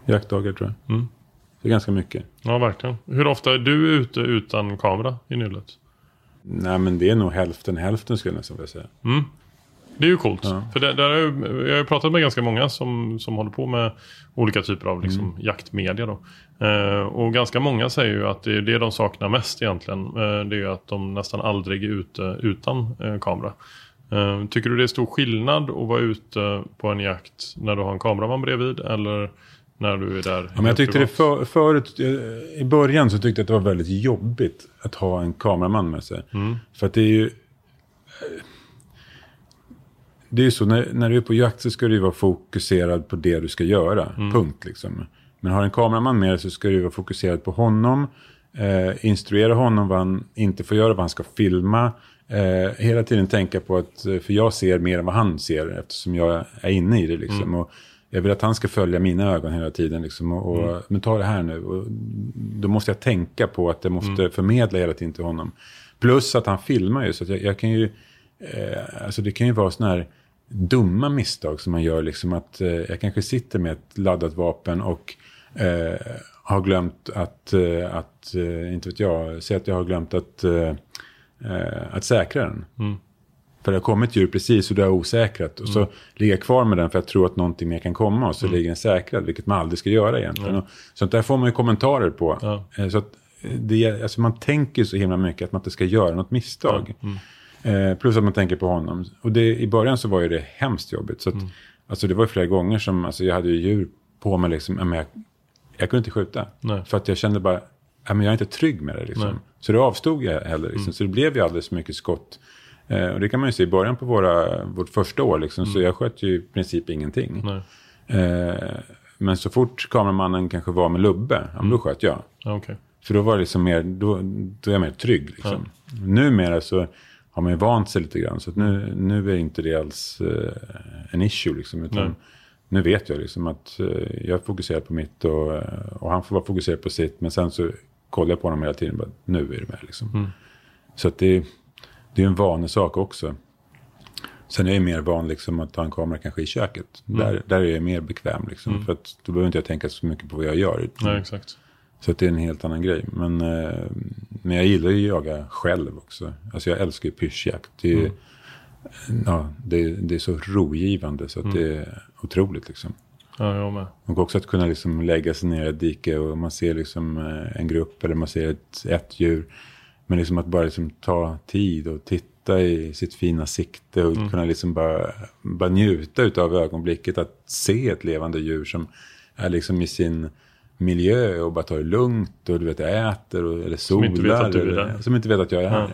Speaker 4: jaktdagar tror jag.
Speaker 1: Mm.
Speaker 4: Det är ganska mycket.
Speaker 1: Ja, verkligen. Hur ofta är du ute utan kamera i nyllet?
Speaker 4: Nej, men det är nog hälften hälften skulle jag nästan vilja säga.
Speaker 1: Mm. Det är ju coolt.
Speaker 4: Ja.
Speaker 1: För det, där har jag, jag har ju pratat med ganska många som, som håller på med olika typer av liksom,
Speaker 4: Mm.
Speaker 1: jaktmedia. Då. Eh, och ganska många säger ju att det är det de saknar mest egentligen. Eh, det är att de nästan aldrig är ute utan eh, kamera. Eh, tycker du det är stor skillnad att vara ute på en jakt när du har en kameraman bredvid eller när du är där
Speaker 4: Ja, men jag tyckte det för, förut, eh, i början så tyckte jag att det var väldigt jobbigt att ha en kameraman med sig.
Speaker 1: Mm.
Speaker 4: För att det är ju... eh, Det är ju så, när, när du är på jakt så ska du ju vara fokuserad på det du ska göra.
Speaker 1: Mm.
Speaker 4: Punkt liksom. Men har en kameraman med dig så ska du vara fokuserad på honom. Eh, instruera honom vad han inte får göra, vad han ska filma. Eh, hela tiden tänka på att, eh, för jag ser mer än vad han ser eftersom jag är inne i det liksom.
Speaker 1: Mm.
Speaker 4: Och jag vill att han ska följa mina ögon hela tiden liksom. Och, och,
Speaker 1: Mm.
Speaker 4: Men ta det här nu. Och då måste jag tänka på att jag måste
Speaker 1: Mm.
Speaker 4: förmedla hela tiden till honom. Plus att han filmar ju, så jag, jag kan ju... Eh, alltså det kan ju vara sådana här dumma misstag som man gör. Liksom att eh, jag kanske sitter med ett laddat vapen och eh, har glömt att, eh, att eh, inte vet jag, säg att jag har glömt att, eh, att säkra den.
Speaker 1: Mm.
Speaker 4: För det har kommit djur precis och du har osäkrat. Och så ligger jag kvar med den för jag tror att någonting mer kan komma. Och så ligger den säkrad, vilket man aldrig ska göra egentligen. Och sånt där får man ju kommentarer på.
Speaker 1: Ja.
Speaker 4: Eh, Så att eh, det, alltså man tänker så himla mycket att man inte ska göra något misstag. Eh, plus att man tänker på honom. Och det, i början så var ju det hemskt jobbigt. Så att, alltså det var ju flera gånger som, alltså jag hade ju djur på mig liksom. Men jag, jag kunde inte skjuta.
Speaker 1: Nej.
Speaker 4: För att jag kände bara, men jag är inte trygg med det liksom. Så då avstod jag heller. Liksom. Så det blev ju alldeles för mycket skott. Eh, och det kan man ju se i början på våra, vårt första år. Liksom, Så jag sköt ju i princip ingenting. Eh, men så fort kameramannen kanske var med lubbe, ja, men då sköt jag.
Speaker 1: Ja, okej.
Speaker 4: För då var det liksom mer, då, då är jag mer trygg. Liksom. Numera så har man ju vant sig lite grann. Så nu, nu är inte det alls eh, en issue. Liksom, utan
Speaker 1: Nej.
Speaker 4: nu vet jag liksom att eh, jag fokuserar på mitt och, och han får vara fokuserad på sitt. Men sen så kollar jag på honom hela tiden. Bara, nu är det med liksom. Så att det, det är en vanesak också. Sen är jag mer van liksom att ha en kamera kanske i köket. Där, där är jag mer bekväm. Liksom, För att då behöver inte jag tänka så mycket på vad jag gör.
Speaker 1: Nej, exakt.
Speaker 4: Så det är en helt annan grej. Men, eh, men jag gillar ju att jaga själv också. Alltså jag älskar ju pyrschjakt. Det är, ja, det, det är så rogivande så att det är otroligt liksom.
Speaker 1: Ja, jag med.
Speaker 4: Och också att kunna liksom lägga sig ner i ett dike och man ser liksom eh, en grupp eller man ser ett, ett djur. Men liksom att bara liksom ta tid och titta i sitt fina sikte och kunna liksom bara, bara njuta av ögonblicket att se ett levande djur som är liksom i sin miljö och bara tar det lugnt och du vet äter och, eller solar.
Speaker 1: inte vet att du är
Speaker 4: eller,
Speaker 1: där.
Speaker 4: Som inte vet att jag är här. Och,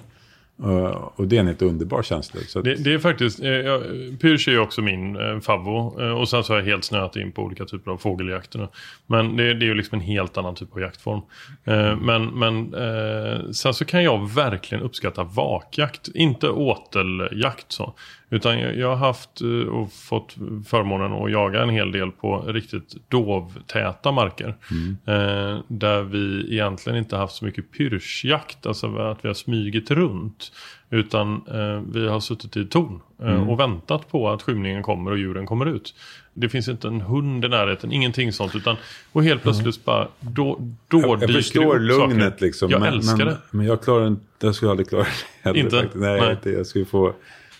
Speaker 4: Eh, och det är en helt underbar känsla. Så att,
Speaker 1: Det, det är faktiskt, eh, jag- Pyrsch är ju också min eh, favvo. Eh, och sen så har jag helt snöat in på olika typer av fågeljakter. nu. Men det, det är ju liksom en helt annan typ av jaktform. Eh, men men eh, sen så kan jag verkligen uppskatta vakjakt. Inte åteljakt så. Utan jag, har haft eh, och fått förmånen att jaga en hel del på riktigt dovtäta marker. Eh, där vi egentligen inte haft så mycket pyrschjakt. Alltså att vi har smygit runt. Utan eh, vi har suttit i torn eh, och väntat på att skymningen kommer och djuren kommer ut. Det finns inte en hund i närheten, ingenting sånt. Utan, och helt plötsligt bara, då, då
Speaker 4: jag, jag förstår
Speaker 1: upp saker.
Speaker 4: lugnet liksom.
Speaker 1: Jag
Speaker 4: men,
Speaker 1: älskar
Speaker 4: men,
Speaker 1: det.
Speaker 4: Men jag klarar inte, jag skulle aldrig klara det heller.
Speaker 1: Inte?
Speaker 4: Faktiskt. Nej,
Speaker 1: Nej.
Speaker 4: Inte, jag skulle få...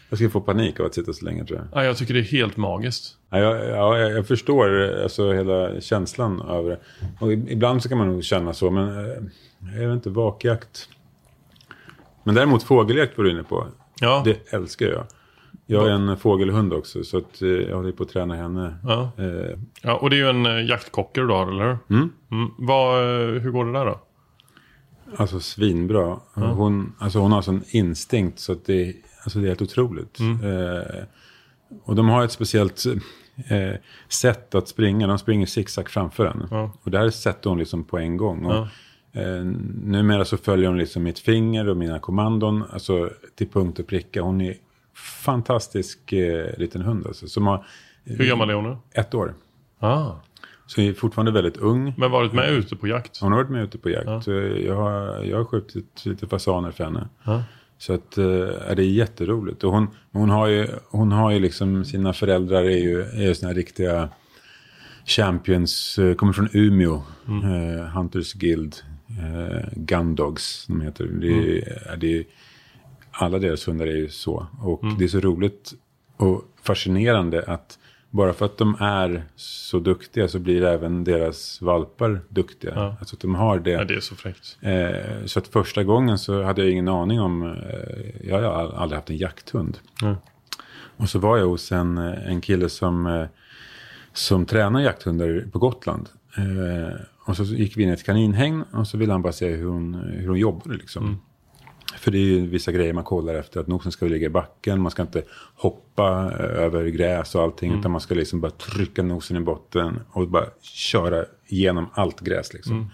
Speaker 4: Jag skulle få panik av att sitta så länge tror jag.
Speaker 1: Ja, jag tycker det är helt magiskt.
Speaker 4: Ja, jag, ja, jag förstår alltså, hela känslan över det. Och ibland så kan man nog känna så, men eh, jag vet inte, vakjakt. Men däremot fågeljakt var du inne på.
Speaker 1: Ja.
Speaker 4: Det älskar jag. Jag är en fågelhund också, så att, eh, jag håller på att träna henne.
Speaker 1: Ja.
Speaker 4: Eh,
Speaker 1: Ja, och det är ju en eh, jaktkocker du har, eller hur?
Speaker 4: Mm.
Speaker 1: Mm. Vad, hur går det där då?
Speaker 4: Alltså svinbra. Hon, alltså, hon har sån instinkt så att det, alltså, det är helt otroligt.
Speaker 1: Mm.
Speaker 4: Eh, och de har ett speciellt eh, sätt att springa. De springer zigzag framför en.
Speaker 1: Ja.
Speaker 4: Och det här sätter hon liksom på en gång. Och,
Speaker 1: Ja.
Speaker 4: eh, numera så följer hon liksom mitt finger och mina kommandon. Alltså till punkt och pricka. Hon är fantastisk eh, liten hund alltså. Som har
Speaker 1: Hur gammal är hon nu?
Speaker 4: ett år.
Speaker 1: Ah.
Speaker 4: Så är fortfarande väldigt ung.
Speaker 1: Men varit med ute på jakt?
Speaker 4: Hon har varit med ute på jakt. Så Jag, har, jag har skjutit lite fasaner för henne.
Speaker 1: Ja.
Speaker 4: Så att, eh, det är jätteroligt. Och hon, hon, har ju, hon har ju liksom, sina föräldrar är ju, är ju såna här riktiga champions, eh, kommer från Umeå, eh, Hunters Guild, eh, Gundogs, de heter. Det är, det är, alla deras hundar är ju så. Och det är så roligt och fascinerande att bara för att de är så duktiga så blir även deras valpar duktiga.
Speaker 1: Ja.
Speaker 4: Alltså att de har det.
Speaker 1: Ja, det är så fräckt.
Speaker 4: Eh, så att första gången så hade jag ingen aning om, eh, jag har aldrig haft en jakthund.
Speaker 1: Nej.
Speaker 4: Och så var jag hos en, eh, en kille som, eh, som tränar jakthundar på Gotland. Eh, och så gick vi in i ett kaninhägn och så ville han bara se hur hon, hur hon jobbade liksom. För det är ju vissa grejer man kollar efter. Att nosen ska ligga i backen. Man ska inte hoppa eh, över gräs och allting. Utan man ska liksom bara trycka nosen i botten. Och bara köra igenom allt gräs liksom.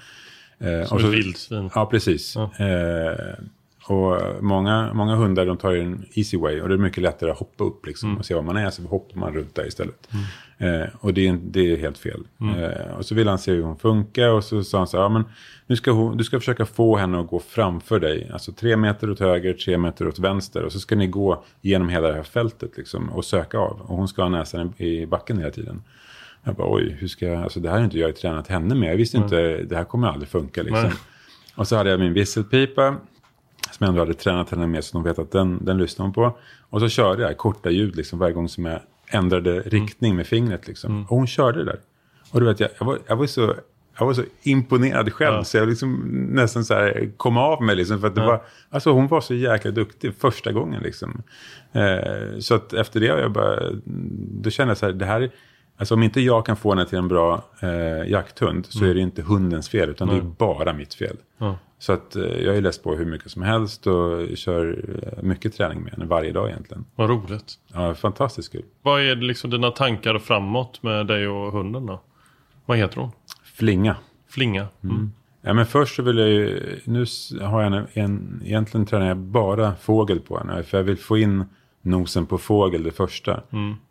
Speaker 4: Eh,
Speaker 1: Som
Speaker 4: så-
Speaker 1: ett vildsvin.
Speaker 4: Ja, precis. Eh, och många, många hundar de tar ju en easy way. Och det är mycket lättare att hoppa upp liksom, och se var man är. Så hoppar man runt där istället. Eh, och det är, det är helt fel. Eh, och så vill han se hur hon funkar. Och så sa han så här, ja, men nu ska hon, du ska försöka få henne att gå framför dig. Alltså tre meter åt höger, tre meter åt vänster. Och så ska ni gå genom hela det här fältet liksom, och söka av. Och hon ska ha näsan i backen hela tiden. Jag bara, oj, hur ska jag, alltså det här har inte jag tränat henne med. Jag visste inte, det här kommer aldrig funka liksom. Och så hade jag min visselpipa. Som jag ändå hade tränat henne med så de vet att den, den lyssnar hon på. Och så körde jag korta ljud liksom varje gång som jag ändrade riktning med fingret liksom. Och hon körde det där. Och du vet, jag, jag, var, jag, var, så, jag var så imponerad själv.
Speaker 1: Ja.
Speaker 4: Så jag liksom nästan så här kom av mig liksom. För att det var, alltså hon var så jäkla duktig första gången liksom. Eh, så att efter det har jag bara, då kände jag så här, det här är, Alltså om inte jag kan få henne till en bra eh, jakthund så är det inte hundens fel utan det är bara mitt fel.
Speaker 1: Ja.
Speaker 4: Så att eh, jag är läst på hur mycket som helst och kör eh, mycket träning med henne varje dag egentligen.
Speaker 1: Vad roligt.
Speaker 4: Ja, fantastiskt kul.
Speaker 1: Vad är liksom dina tankar framåt med dig och hunden då? Vad heter hon?
Speaker 4: Flinga.
Speaker 1: Flinga? Mm.
Speaker 4: Ja, men först så vill jag ju, nu har jag en, en, egentligen tränar jag bara fågel på henne. För jag vill få in nosen på fågel det första.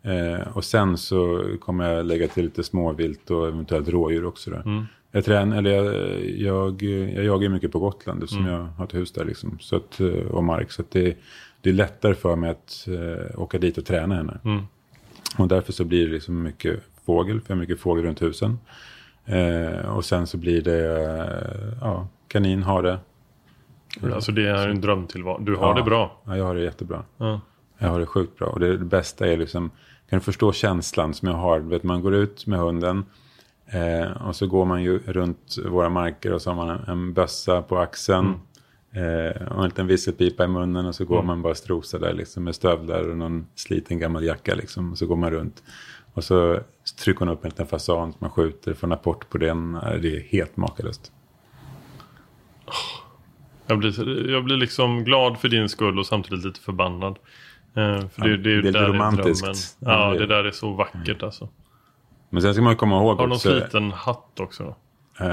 Speaker 4: Eh, och sen så kommer jag lägga till lite småvilt och eventuellt rådjur också. Då. Jag, tränar, eller jag, jag, jag jagar mycket på Gotland eftersom jag har ett hus där liksom. Så att, eh, och mark. Så det, det är lättare för mig att eh, åka dit och träna henne. Och därför så blir det liksom mycket fågel, för jag har mycket fågel runt husen. Eh, och sen så blir det eh, ja, kanin, hare.
Speaker 1: Alltså det är en drömtillvaro. Du har
Speaker 4: Ja.
Speaker 1: det bra.
Speaker 4: Ja, jag har det jättebra.
Speaker 1: Ja.
Speaker 4: Jag har det sjukt bra. Och det, det bästa är liksom, kan du förstå känslan som jag har? Vet, man går ut med hunden eh, och så går man ju runt våra marker och så har man en, en bössa på axeln. Eh, och en liten visselpipa i munnen och så går man bara strosar där liksom med stövlar och någon sliten gammal jacka liksom. Och så går man runt. Och så trycker hon upp en liten fasan som man skjuter, får en apport på den. Det är helt makalöst.
Speaker 1: Jag blir, jag blir liksom glad för din skull och samtidigt lite förbannad. Eh, för det,
Speaker 4: Ja,
Speaker 1: det är ju
Speaker 4: det är
Speaker 1: där
Speaker 4: romantiskt.
Speaker 1: drömmen. Ja,
Speaker 4: Ja, det-
Speaker 1: där är så vackert alltså.
Speaker 4: Men sen ska man komma ihåg
Speaker 1: Har du någon
Speaker 4: också.
Speaker 1: sliten hatt också?
Speaker 4: Eh,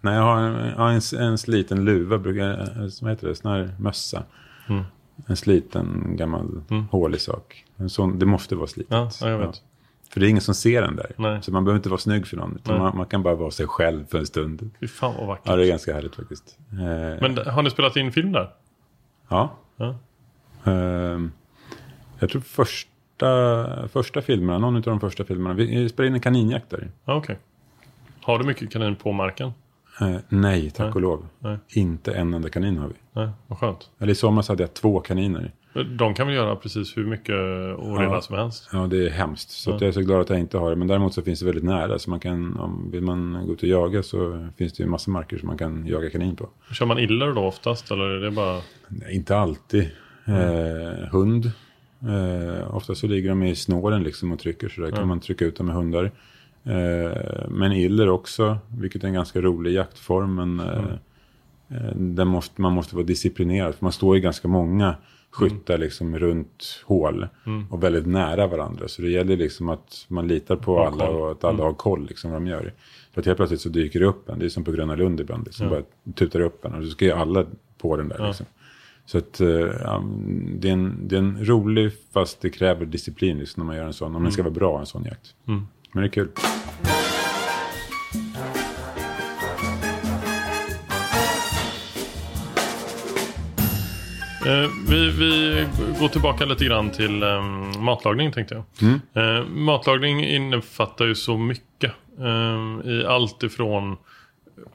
Speaker 4: nej, jag har en, jag har en, en sliten luva, eh, som heter det, sån här mössa.
Speaker 1: Mm.
Speaker 4: En sliten gammal hålig sak. En sån, det måste vara slitet.
Speaker 1: Ja, ja, jag vet.
Speaker 4: För det är ingen som ser den där.
Speaker 1: Nej.
Speaker 4: Så man behöver inte vara snygg för någon. Man, man kan bara vara sig själv för en stund.
Speaker 1: Fy fan vad vackert.
Speaker 4: Ja, det är ganska härligt faktiskt. Eh,
Speaker 1: Men har ni spelat in film där?
Speaker 4: ja.
Speaker 1: Ja.
Speaker 4: Ehm, jag tror första, första filmerna, någon av de första filmerna. Vi spelade in en kaninjakt där.
Speaker 1: Ja, okej. Har du mycket kanin på marken?
Speaker 4: Eh, nej, tack
Speaker 1: Nej.
Speaker 4: och lov.
Speaker 1: Nej.
Speaker 4: Inte en enda kanin har vi.
Speaker 1: Nej, vad skönt.
Speaker 4: Eller i somras hade jag två kaniner.
Speaker 1: De kan väl göra precis hur mycket oreda
Speaker 4: Ja.
Speaker 1: som helst?
Speaker 4: Ja, det är hemskt. Så
Speaker 1: Ja.
Speaker 4: jag är så glad att jag inte har det. Men däremot så finns det väldigt nära. Så man kan, om vill man gå ut och jaga så finns det ju massa marker som man kan jaga kanin på.
Speaker 1: Kör man iller då oftast eller är det bara...
Speaker 4: Nej, inte alltid. Eh, hund. Eh, ofta så ligger de i snåren liksom och trycker. Så där kan man trycka ut dem med hundar. Eh, men iller också, vilket är en ganska rolig jaktform. Men eh, eh, den måste, man måste vara disciplinerad. För man står ju ganska många skyttar liksom runt hål och väldigt nära varandra. Så det gäller liksom att man litar på alla och att alla har koll liksom vad de gör. För att helt plötsligt så dyker det upp en, det är som på Gröna Lund ibland, liksom bara tutar upp en och då ska ju alla på den där liksom. Så att, eh, ja, det, är en, det är en rolig fast det kräver disciplin liksom, när man gör en sån. Om den ska vara bra en sån jakt. Men det är kul.
Speaker 1: Eh, vi, vi går tillbaka lite grann till eh, matlagning tänkte jag. Eh, matlagning innefattar ju så mycket. Eh, I allt ifrån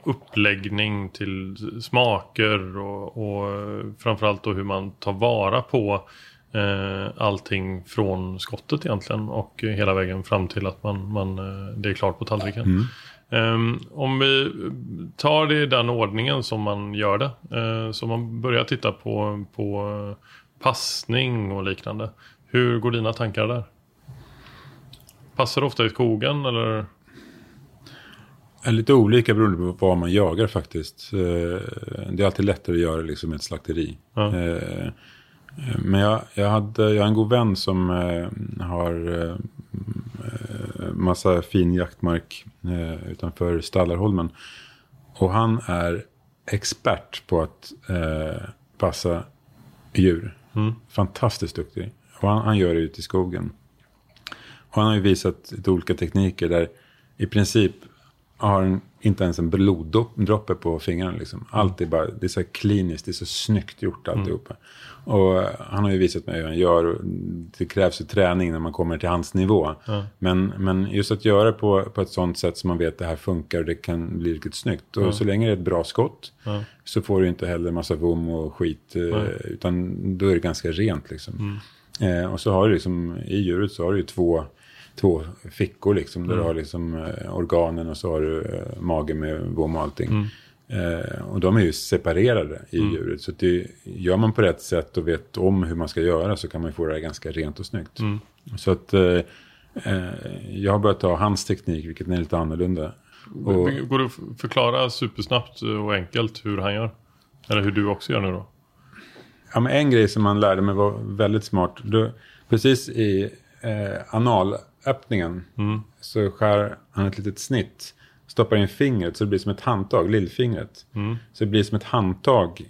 Speaker 1: uppläggning till smaker och, och framförallt då hur man tar vara på eh, allting från skottet egentligen och hela vägen fram till att man, man, eh, det är klart på tallriken. Ehm, om vi tar det i den ordningen som man gör det. Uh, så man börjar titta på, på passning och liknande. Hur går dina tankar där? Passar du ofta i skogen eller?
Speaker 4: Lite olika beroende på vad man jagar faktiskt. Eh, Det är alltid lättare att göra liksom ett slakteri.
Speaker 1: Ja.
Speaker 4: Eh, Men jag, jag, hade, jag har en god vän som eh, har massa fin jaktmark utanför Stallarholmen. Och han är expert på att passa djur. Fantastiskt duktig. Och han, han gör det ute i skogen. Och han har ju visat lite olika tekniker där i princip har en, inte ens en bloddroppe på fingrarna. Liksom. Allt är bara, det är så kliniskt, det är så snyggt gjort alltihopa. Och eh, han har ju visat mig hur han gör. Det krävs ju träning när man kommer till hans nivå. Men, men just att göra på, på ett sånt sätt som man vet att det här funkar och det kan bli riktigt snyggt. Och så länge det är ett bra skott så får du inte heller massa vom och skit. eh, Utan då är det ganska rent liksom. Eh, och så har du liksom, i djuret så har du ju två två fickor liksom. Där du har liksom eh, organen och så har du eh, magen med vom och allting. Eh, och de är ju separerade i djuret. Så det, gör man på rätt sätt och vet om hur man ska göra så kan man ju få det ganska rent och snyggt. Så att eh, eh, jag har börjat ta hans teknik, vilket är lite annorlunda. Och,
Speaker 1: Går det att förklara supersnabbt och enkelt hur han gör? Eller hur du också gör nu då?
Speaker 4: Ja, men en grej som man lärde mig var väldigt smart. Då, precis i eh, analöppningen så skär han ett litet snitt. Stoppar in fingret så det blir som ett handtag, lillfingret. Så det blir som ett handtag.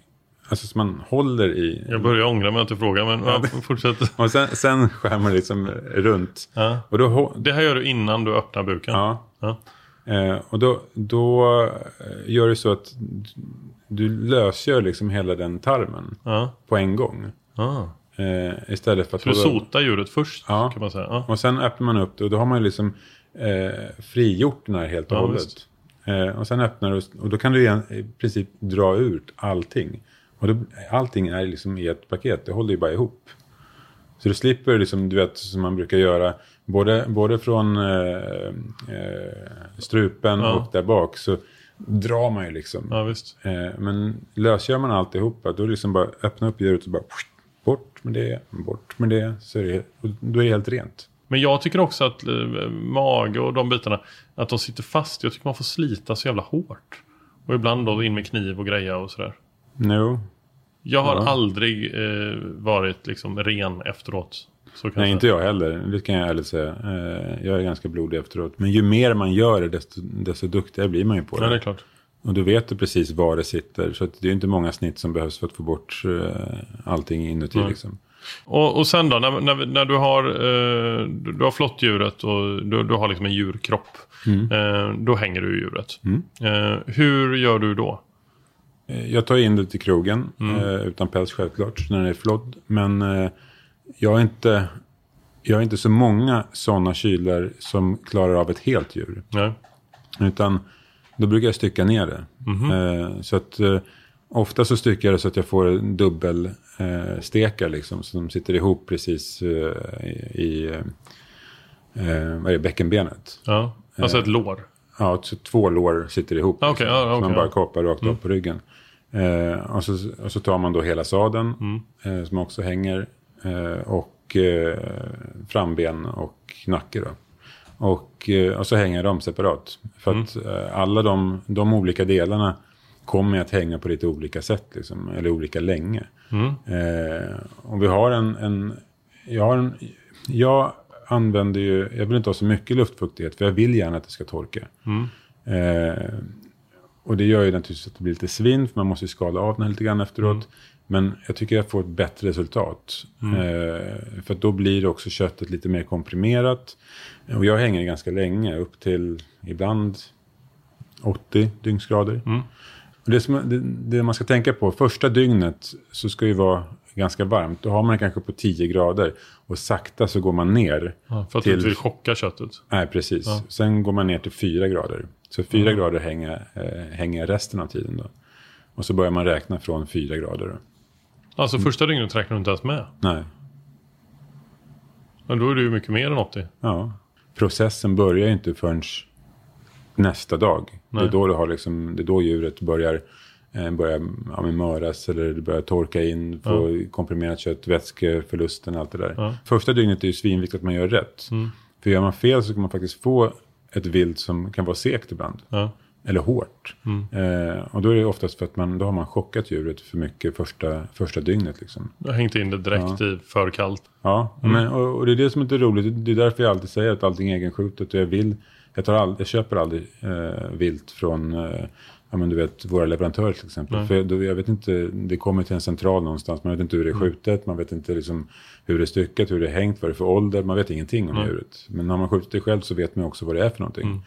Speaker 4: Alltså som man håller i.
Speaker 1: Jag börjar ångra mig att jag frågar men ja, <laughs> fortsätt. <laughs>
Speaker 4: Och sen, sen skär man liksom runt.
Speaker 1: Ja.
Speaker 4: Och då,
Speaker 1: Det här gör du innan du öppnar buken?
Speaker 4: ja,
Speaker 1: Ja.
Speaker 4: Eh, och då, då eh, gör det så att du lösgör liksom hela den tarmen på en gång. Eh, istället för att
Speaker 1: Så du sotar djuret först
Speaker 4: Ja.
Speaker 1: kan man säga? Ja.
Speaker 4: Och sen öppnar man upp det och då har man ju liksom eh, frigjort den här helt och
Speaker 1: Ja,
Speaker 4: hållet. Eh, och sen öppnar du och då kan du igen, i princip dra ut allting. Och då, allting är liksom i ett paket, det håller ju bara ihop. Så du slipper liksom, du vet, som man brukar göra, både, både från eh, eh, strupen
Speaker 1: Ja.
Speaker 4: och där bak så drar man ju liksom.
Speaker 1: ja, visst.
Speaker 4: Eh, men lösgör man alltihopa, då liksom bara öppna upp djuret och bara bort med det, bort med det. Så är det, och då är det helt rent.
Speaker 1: Men jag tycker också att eh, mage och de bitarna, att de sitter fast. Jag tycker man får slita så jävla hårt. Och ibland då in med kniv och greja och sådär.
Speaker 4: No.
Speaker 1: Jag har
Speaker 4: Ja.
Speaker 1: aldrig eh, varit liksom ren efteråt.
Speaker 4: Nej,
Speaker 1: jag
Speaker 4: inte jag heller. Det kan jag ärligt säga. Eh, jag är ganska blodig efteråt. Men ju mer man gör det, desto, desto duktigare blir man ju på det.
Speaker 1: Ja, det är klart.
Speaker 4: Och då vet du precis var det sitter. Så det är inte många snitt som behövs för att få bort eh, allting inuti.
Speaker 1: Nej.
Speaker 4: Liksom.
Speaker 1: Och, och sen då, när, när, när du har, eh, du, har flott djuret och du, du har liksom en djurkropp.
Speaker 4: Mm.
Speaker 1: Eh, då hänger du i djuret. Eh, hur gör du då?
Speaker 4: Eh, Jag tar in det till krogen,
Speaker 1: Mm.
Speaker 4: eh, utan päls självklart, när den är flodd. Men jag har inte, jag har inte så många sådana kylar som klarar av ett helt djur.
Speaker 1: Nej.
Speaker 4: Utan då brukar jag stycka ner det. Eh, så att eh, ofta så styckar jag det så att jag får en dubbel eh, stekar liksom. Så de sitter ihop precis i vad är det, bäckenbenet.
Speaker 1: Ja. Alltså ett lår.
Speaker 4: Ja, så två lår sitter ihop.
Speaker 1: Ah, okej, ja,
Speaker 4: så
Speaker 1: okej,
Speaker 4: man bara kapar rakt av på ryggen. Eh, och, så, och så tar man då hela sadeln
Speaker 1: Mm.
Speaker 4: eh, som också hänger. Eh, och framben och nacke då. Och, eh, och så hänger de separat. För att
Speaker 1: Mm.
Speaker 4: eh, alla de, de olika delarna kommer att hänga på lite olika sätt, liksom, eller olika länge. Eh, och vi har en, en, jag har en, jag använder ju, jag vill inte ha så mycket luftfuktighet, för jag vill gärna att det ska torka. Eh, och det gör ju naturligtvis att det blir lite svinn, för man måste ju skala av den lite grann efteråt. Men jag tycker jag får ett bättre resultat. Eh, för då blir också köttet lite mer komprimerat. Och jag hänger ganska länge, upp till ibland 80 dygnsgrader. Och det, som, det, det man ska tänka på, första dygnet så ska ju vara ganska varmt. Då har man det kanske på 10 grader. Och sakta så går man ner.
Speaker 1: Ja, för att
Speaker 4: till-
Speaker 1: du inte vill chocka köttet.
Speaker 4: Nej, precis. Sen går man ner till 4 grader. Så 4 grader hänger, eh, hänger resten av tiden då. Och så börjar man räkna från 4 grader. Då.
Speaker 1: Alltså första dygnet räknar du inte ens med.
Speaker 4: Nej,
Speaker 1: Men då är det ju mycket mer än 80.
Speaker 4: ja. Processen börjar ju inte förrän nästa dag. Det
Speaker 1: Nej.
Speaker 4: är då, du har liksom, det är då djuret börjar, eh, börjar ja, möras eller det börjar torka in, få komprimerat kött, vätskeförlusten, allt det där.
Speaker 1: Ja.
Speaker 4: Första dygnet är ju svinviktigt att man gör rätt. För gör man fel så kan man faktiskt få ett vilt som kan vara segt ibland.
Speaker 1: Ja.
Speaker 4: Eller hårt. Eh, och då är det oftast för att man, då har man chockat djuret för mycket första, första dygnet. Liksom.
Speaker 1: Jag har hängt in det direkt i för kallt.
Speaker 4: Ja, men, och, och det är det som är lite roligt. Det är därför jag alltid säger att allting är egenskjutet. Och jag, vill, jag, tar all, jag köper aldrig eh, vilt från eh, ja, men du vet, våra leverantörer till exempel. För då, jag vet inte, det kommer till en central någonstans. Man vet inte hur det är skjutet. Man vet inte liksom, hur det är styckat, hur det är hängt, vad det är för ålder. Man vet ingenting om djuret. Men när man skjutit det själv så vet man också vad det är för någonting.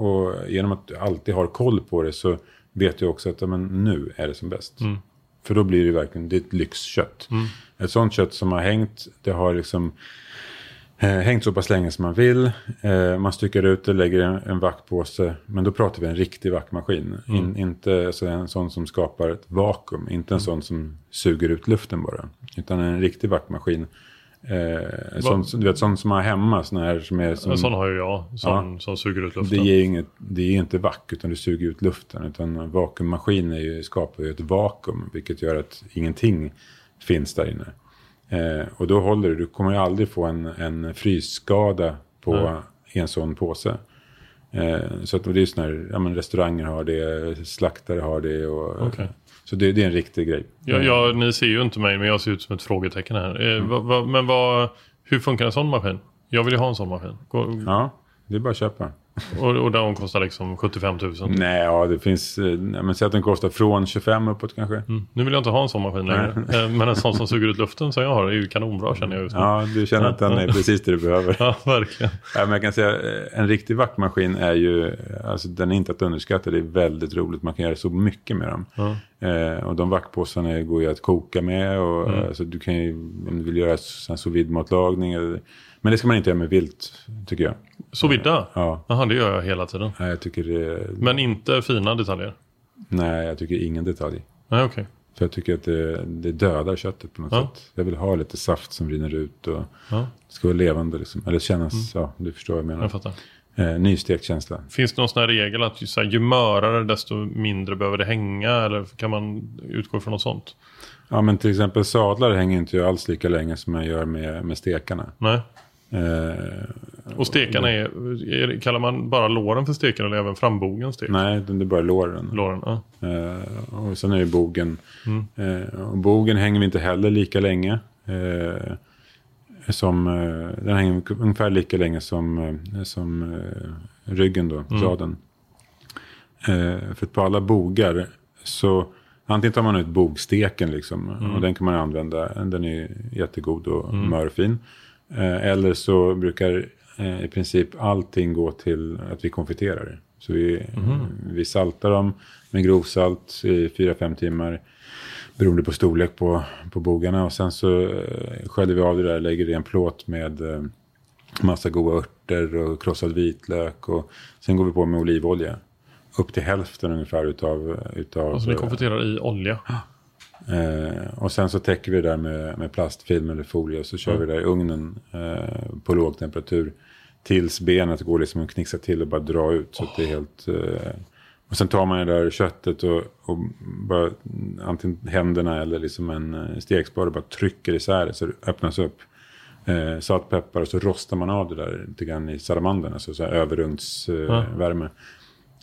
Speaker 4: Och genom att du alltid har koll på det så vet du också att men, nu är det som bäst. För då blir det verkligen, det är ett lyxkött. Ett sånt kött som har hängt, det har liksom eh, hängt så pass länge som man vill. Eh, man styckar ut det, lägger en, en vackpåse. Men då pratar vi en riktig vackmaskin. In, inte alltså en sån som skapar ett vakuum. Inte en sån som suger ut luften bara. Utan en riktig vackmaskin. Eh, sån, du vet, sån som man har hemma. Sån här som är som,
Speaker 1: sån har ju jag. Som, som suger ut
Speaker 4: det
Speaker 1: luften.
Speaker 4: ger ju inget, det är inte vack utan det suger ut luften. Utan en vakuummaskin är ju, skapar ju ett vakuum. Vilket gör att ingenting finns där inne. Eh, och då håller det, du kommer ju aldrig få en, en frysskada på i en sån påse. Eh, så att, det är ju sån här, ja men restauranger har det, slaktare har det. Och,
Speaker 1: Okej.
Speaker 4: Så det, det är en riktig grej.
Speaker 1: Jag, jag, ni ser ju inte mig, men jag ser ut som ett frågetecken här. Eh, va, va, men vad, hur funkar en sån maskin? Jag vill ju ha en sån maskin. Gå-
Speaker 4: Ja, det är bara att köpa.
Speaker 1: Och, och den kostar liksom 75 000.
Speaker 4: Nej, ja det finns, eh, nej, men säg att den kostar från 25 uppåt kanske.
Speaker 1: Mm. Nu vill jag inte ha en sån maskin längre. Eh, Men en sån som suger ut luften som jag har är ju kanonbra känner jag just nu.
Speaker 4: Ja, du känner att den är precis det du behöver. <laughs>
Speaker 1: Ja, verkligen.
Speaker 4: Ja, men jag kan säga, eh, en riktig vaktmaskin är ju, alltså den är inte att underskatta, det är väldigt roligt, man kan göra så mycket med dem. Eh, och de vaktpåsarna går ju att koka med och
Speaker 1: Mm.
Speaker 4: alltså, du kan ju, om du vill göra sous vide-matlagning, men det ska man inte göra med vilt, tycker jag.
Speaker 1: Så vidda?
Speaker 4: Ja.
Speaker 1: Jaha, det gör jag hela tiden.
Speaker 4: Nej, jag tycker det,
Speaker 1: Men inte fina detaljer?
Speaker 4: nej, jag tycker ingen detalj.
Speaker 1: Nej, okej.
Speaker 4: För jag tycker att det, det dödar köttet på något
Speaker 1: Ja.
Speaker 4: sätt. Jag vill ha lite saft som rinner ut och
Speaker 1: Ja.
Speaker 4: det ska vara levande liksom. Eller kännas, ja, du förstår vad jag menar.
Speaker 1: Jag fattar.
Speaker 4: Eh, nystekt känsla.
Speaker 1: Finns det någon sån här regel att ju, så här, ju mörare desto mindre behöver det hänga? Eller kan man utgå från något sånt?
Speaker 4: Ja, men till exempel sadlar hänger inte jag alls lika länge som jag gör med, med stekarna.
Speaker 1: Nej.
Speaker 4: Eh,
Speaker 1: Och stekarna är, är, kallar man bara låren för stekar eller även frambogen stek?
Speaker 4: nej, det är bara låren.
Speaker 1: Låren, ja.
Speaker 4: Eh, och sen är det bogen. Eh, och bogen hänger vi inte heller lika länge. Eh, som, eh, den hänger ungefär lika länge som, eh, som eh, ryggen då, sadeln. Eh, för på alla bogar så antingen tar man ut bogsteken liksom. Och den kan man använda. Den är jättegod och mörfin. Eh, eller så brukar eh, i princip allting gå till att vi konfiterar det. Så vi, vi saltar dem med grovsalt i 4-5 timmar. Beroende på storlek på, på bogarna. Och sen så eh, sköljer vi av det där, lägger det i en plåt med massa goda örter och krossad vitlök. Och sen går vi på med olivolja. Upp till hälften ungefär utav... utav
Speaker 1: Alltså ni konfiterar i olja?
Speaker 4: Eh, och sen så täcker vi det där med, med plastfilm eller folie och så kör vi det där i ugnen eh, på låg temperatur. Tills benet går liksom att knixa till och bara dra ut. Så att det är helt... Eh, och sen tar man det där köttet och, och bara antingen händerna eller liksom en eh, stekspade och bara trycker isär det så det öppnas upp. Eh, salt, peppar och så rostar man av det där lite grann i salamandern. Alltså så här överugnsvärme. Värme.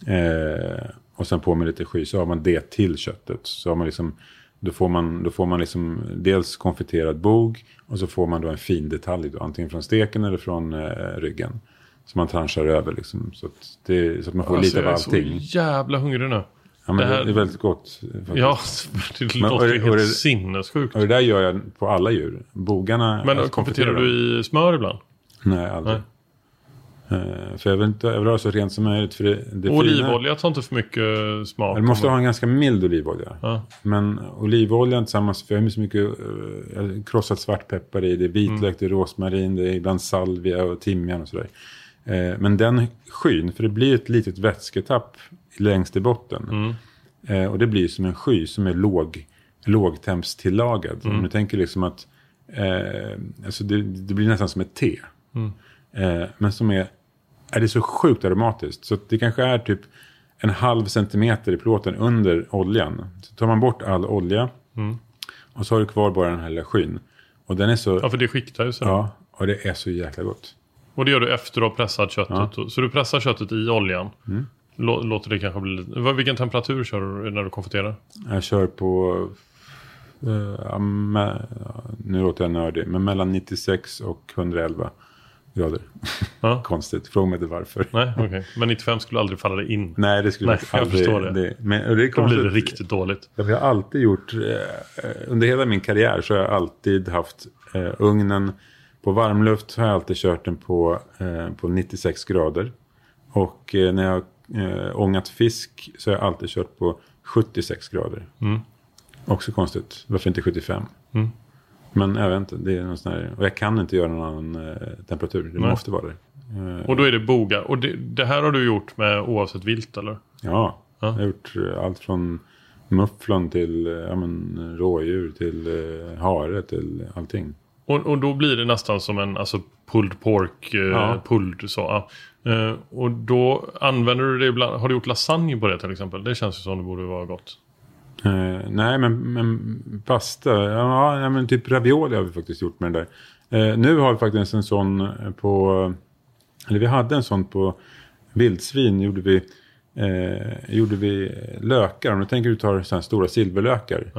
Speaker 4: Eh, och sen på med lite sky så har man det till köttet. Så har man liksom, då får man, då får man liksom dels konfiterad bog och så får man då en fin detalj då, antingen från steken eller från eh, ryggen. Som man tranchar över liksom, så att, det, så att man får
Speaker 1: Alltså,
Speaker 4: lite av
Speaker 1: jag är
Speaker 4: allting.
Speaker 1: så jävla hungrig nu.
Speaker 4: Ja, men
Speaker 1: det här-
Speaker 4: det är väldigt gott. faktiskt.
Speaker 1: Ja, <laughs> det
Speaker 4: Men-
Speaker 1: låter ju helt
Speaker 4: det-
Speaker 1: sinnessjukt.
Speaker 4: Och det där gör jag på alla djur. Bogarna...
Speaker 1: Men konfiterar du i smör ibland?
Speaker 4: Nej, aldrig. Eh, för jag vill, inte, jag vill ha det så rent som möjligt. För det, det
Speaker 1: olivolja tar inte för mycket smak.
Speaker 4: Du måste ha en ganska mild olivolja.
Speaker 1: Ja.
Speaker 4: Men olivoljan tillsammans, för jag har så mycket eh, krossat svartpeppar i. Det är vitlök,
Speaker 1: Mm.
Speaker 4: det är rosmarin, det är ibland salvia och timjan och sådär. Eh, men den skyn, för det blir ett litet vätsketapp längst i botten.
Speaker 1: Mm.
Speaker 4: Eh, och det blir som en sky som är låg, lågtempstillagad.
Speaker 1: Mm.
Speaker 4: Om du tänker liksom att eh, alltså det, det blir nästan som ett te.
Speaker 1: Mm.
Speaker 4: Eh, men som är, är det så sjukt aromatiskt. Så det kanske är typ en halv centimeter i plåten under oljan. Så tar man bort all olja och så har du kvar bara den här lilla skyn. Och den är så,
Speaker 1: Mm. Ja, för det skiktar ju sig.
Speaker 4: ja, och det är så jäkla gott.
Speaker 1: Och det gör du efter att ha pressat köttet. Så du pressar köttet i oljan.
Speaker 4: Mm.
Speaker 1: Lå- Låter det kanske bli lite... Vilken temperatur kör du när du konfiterar?
Speaker 4: Jag kör på, eh, ja, me, ja, nu låter jag nördig, men mellan 96 och 111 grader.
Speaker 1: Ja. <laughs>
Speaker 4: Konstigt, fråga mig inte varför.
Speaker 1: Nej, okej. Men 95 skulle aldrig falla dig in.
Speaker 4: Nej, det skulle
Speaker 1: Nej, jag förstår det.
Speaker 4: men, och det
Speaker 1: Då blir det riktigt dåligt.
Speaker 4: Jag har alltid gjort, eh, under hela min karriär så har jag alltid haft eh, ugnen på varmluft. Har jag alltid kört den på, eh, på 96 grader. Och eh, när jag eh, ångat fisk så har jag alltid kört på 76 grader.
Speaker 1: Mm.
Speaker 4: Också konstigt, varför inte 75? Men jag vet inte, det är någon sån här, och jag kan inte göra någon annan eh, temperatur. Det
Speaker 1: Nej.
Speaker 4: måste vara det. Eh,
Speaker 1: Och då är det boga. Och det, det här har du gjort med oavsett vilt eller?
Speaker 4: Ja,
Speaker 1: Ja.
Speaker 4: jag har gjort eh, allt från mufflon till ja, men, rådjur till eh, hare till allting.
Speaker 1: Och, och då blir det nästan som en alltså, pulled pork, eh,
Speaker 4: Ja.
Speaker 1: pulled så. Eh, och då använder du det ibland. Har du gjort lasagne på det till exempel? Det känns ju som det borde vara gott.
Speaker 4: Eh, nej, men, men pasta, ja, ja, men typ ravioli har vi faktiskt gjort med det där. Eh, nu har vi faktiskt en sån på, eller vi hade en sån på vildsvin, gjorde vi, eh, gjorde vi lökar. Om du tänker du tar sådana stora silverlökar.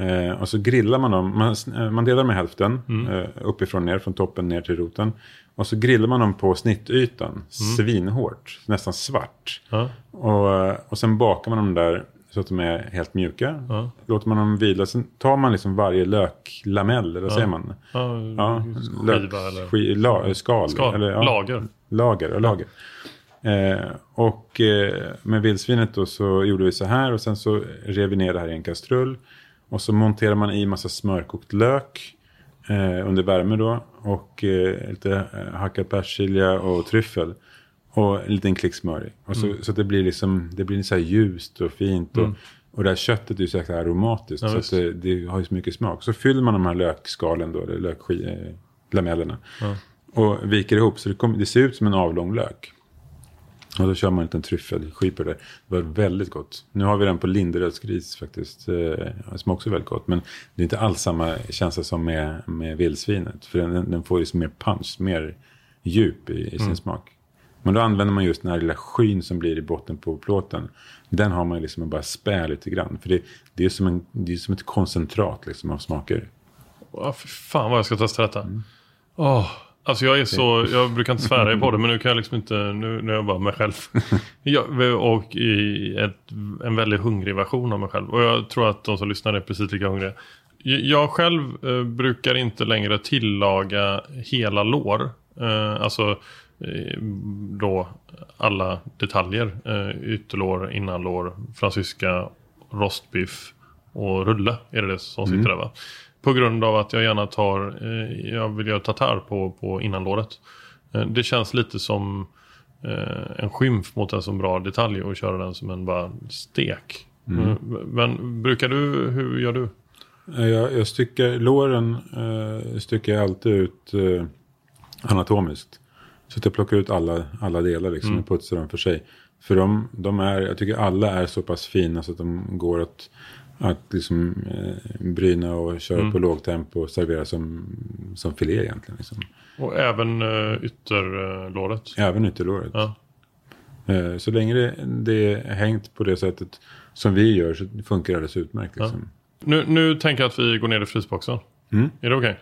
Speaker 4: Eh, och så grillar man dem. Man, eh, man delar dem i hälften.
Speaker 1: Mm.
Speaker 4: Eh, uppifrån ner, från toppen ner till roten. Och så grillar man dem på snittytan. Svinhårt. Nästan svart. Och, eh, och sen bakar man dem där så att de är helt mjuka.
Speaker 1: Ja.
Speaker 4: Låter man dem vila. Sen tar man liksom varje löklamell, eller vad säger man?
Speaker 1: Ja,
Speaker 4: Ja,
Speaker 1: skiva eller...
Speaker 4: ski, la, skal.
Speaker 1: Skal,
Speaker 4: eller, ja,
Speaker 1: lager.
Speaker 4: Lager, ja, lager. Eh, och eh, med vildsvinet då så gjorde vi så här och sen så rev vi ner det här i en kastrull. Och så monterar man i massa smörkokt lök eh, under värme då. Och eh, lite eh, hackad persilja och tryffel. Och en liten klick smör i. Och så, så att det blir liksom, det blir så här ljust och fint. Och, och det här köttet är ju så jäkla aromatiskt.
Speaker 1: Ja,
Speaker 4: så det, det har ju så mycket smak. Så fyller man de här lökskalen då, eller löklamellerna. Och viker ihop så det, kommer- det ser ut som en avlång lök. Och då kör man en liten tryffelskiva där. Det var väldigt gott. Nu har vi den på Linderödsgris faktiskt. Eh, som också är väldigt gott. Men det är inte alls samma känsla som med, med vildsvinet. För den, den får ju så mer punch, mer djup i, i sin smak. Men då använder man just den här lilla skyn som blir i botten på plåten. Den har man ju liksom bara spä lite grann. För det, det är som, en, det är som ett koncentrat liksom av smaker.
Speaker 1: Ja, för fan vad jag ska testa detta.
Speaker 4: Mm.
Speaker 1: Oh. alltså jag är så, jag brukar inte svära i podden. men nu kan jag liksom inte, nu, nu är jag bara mig själv. <laughs> Jag, och i ett, en väldigt hungrig version av mig själv. Och jag tror att de som lyssnar är precis lika hungriga. Jag själv eh, brukar inte längre tillaga hela lår. Eh, alltså då alla detaljer. Eh, ytterlår, innanlår, fransyska, rostbiff och rulle är det det som sitter där va? På grund av att jag gärna tar, eh, jag vill göra tartar på, på innanlåret. Eh, det känns lite som eh, en skymf mot en så bra detalj och köra den som en bara stek. Eh, Men brukar du, hur gör du?
Speaker 4: Eh, Jag, jag styckar, låren eh, styckar jag alltid ut eh, anatomiskt. Så att jag plockar ut alla, alla delar liksom och putsar dem för sig. För de, de är, jag tycker alla är så pass fina så att de går att, att liksom, eh, bryna och köra på lågtempo och servera som, som filé egentligen. Liksom.
Speaker 1: Och även uh, ytterlåret.
Speaker 4: Även ytterlåret.
Speaker 1: Ja.
Speaker 4: Eh, Så länge det, det är hängt på det sättet som vi gör så funkar det alldeles utmärkt. Liksom.
Speaker 1: Nu, nu tänker jag att vi går ner i frysboxen. Är det okej?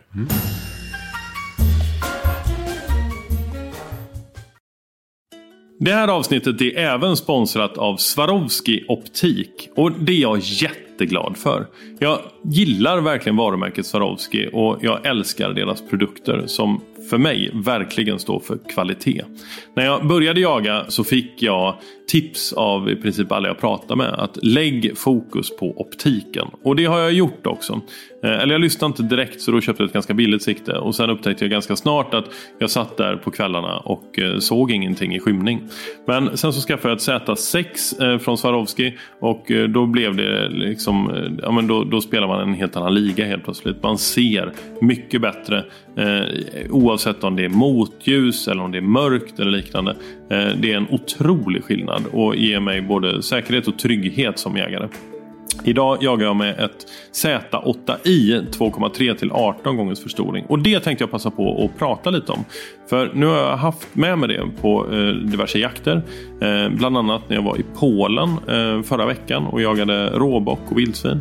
Speaker 1: Det här avsnittet är även sponsrat av Swarovski Optik och det är jag jätteglad för. Jag gillar verkligen varumärket Swarovski och jag älskar deras produkter som för mig verkligen står för kvalitet. När jag började jaga så fick jag tips av i princip alla jag pratar med att lägg fokus på optiken. Och det har jag gjort också. Eh, eller jag lyssnade inte direkt så då köpte jag ett ganska billigt sikte. Och sen upptäckte jag ganska snart att jag satt där på kvällarna och eh, såg ingenting i skymning. Men sen så skaffade jag ett Z6 eh, från Swarovski och då blev det liksom, ja men då, då spelar man en helt annan liga helt plötsligt. Man ser mycket bättre oavsett om det är motljus eller om det är mörkt eller liknande. Det är en otrolig skillnad och ger mig både säkerhet och trygghet som jägare. Idag jagar jag med ett Z8i 2,3 till 18 gångers förstoring. Och det tänkte jag passa på att prata lite om. För nu har jag haft med mig det på eh, diverse jakter. Eh, bland annat när jag var i Polen eh, förra veckan och jagade råbock och vildsvin.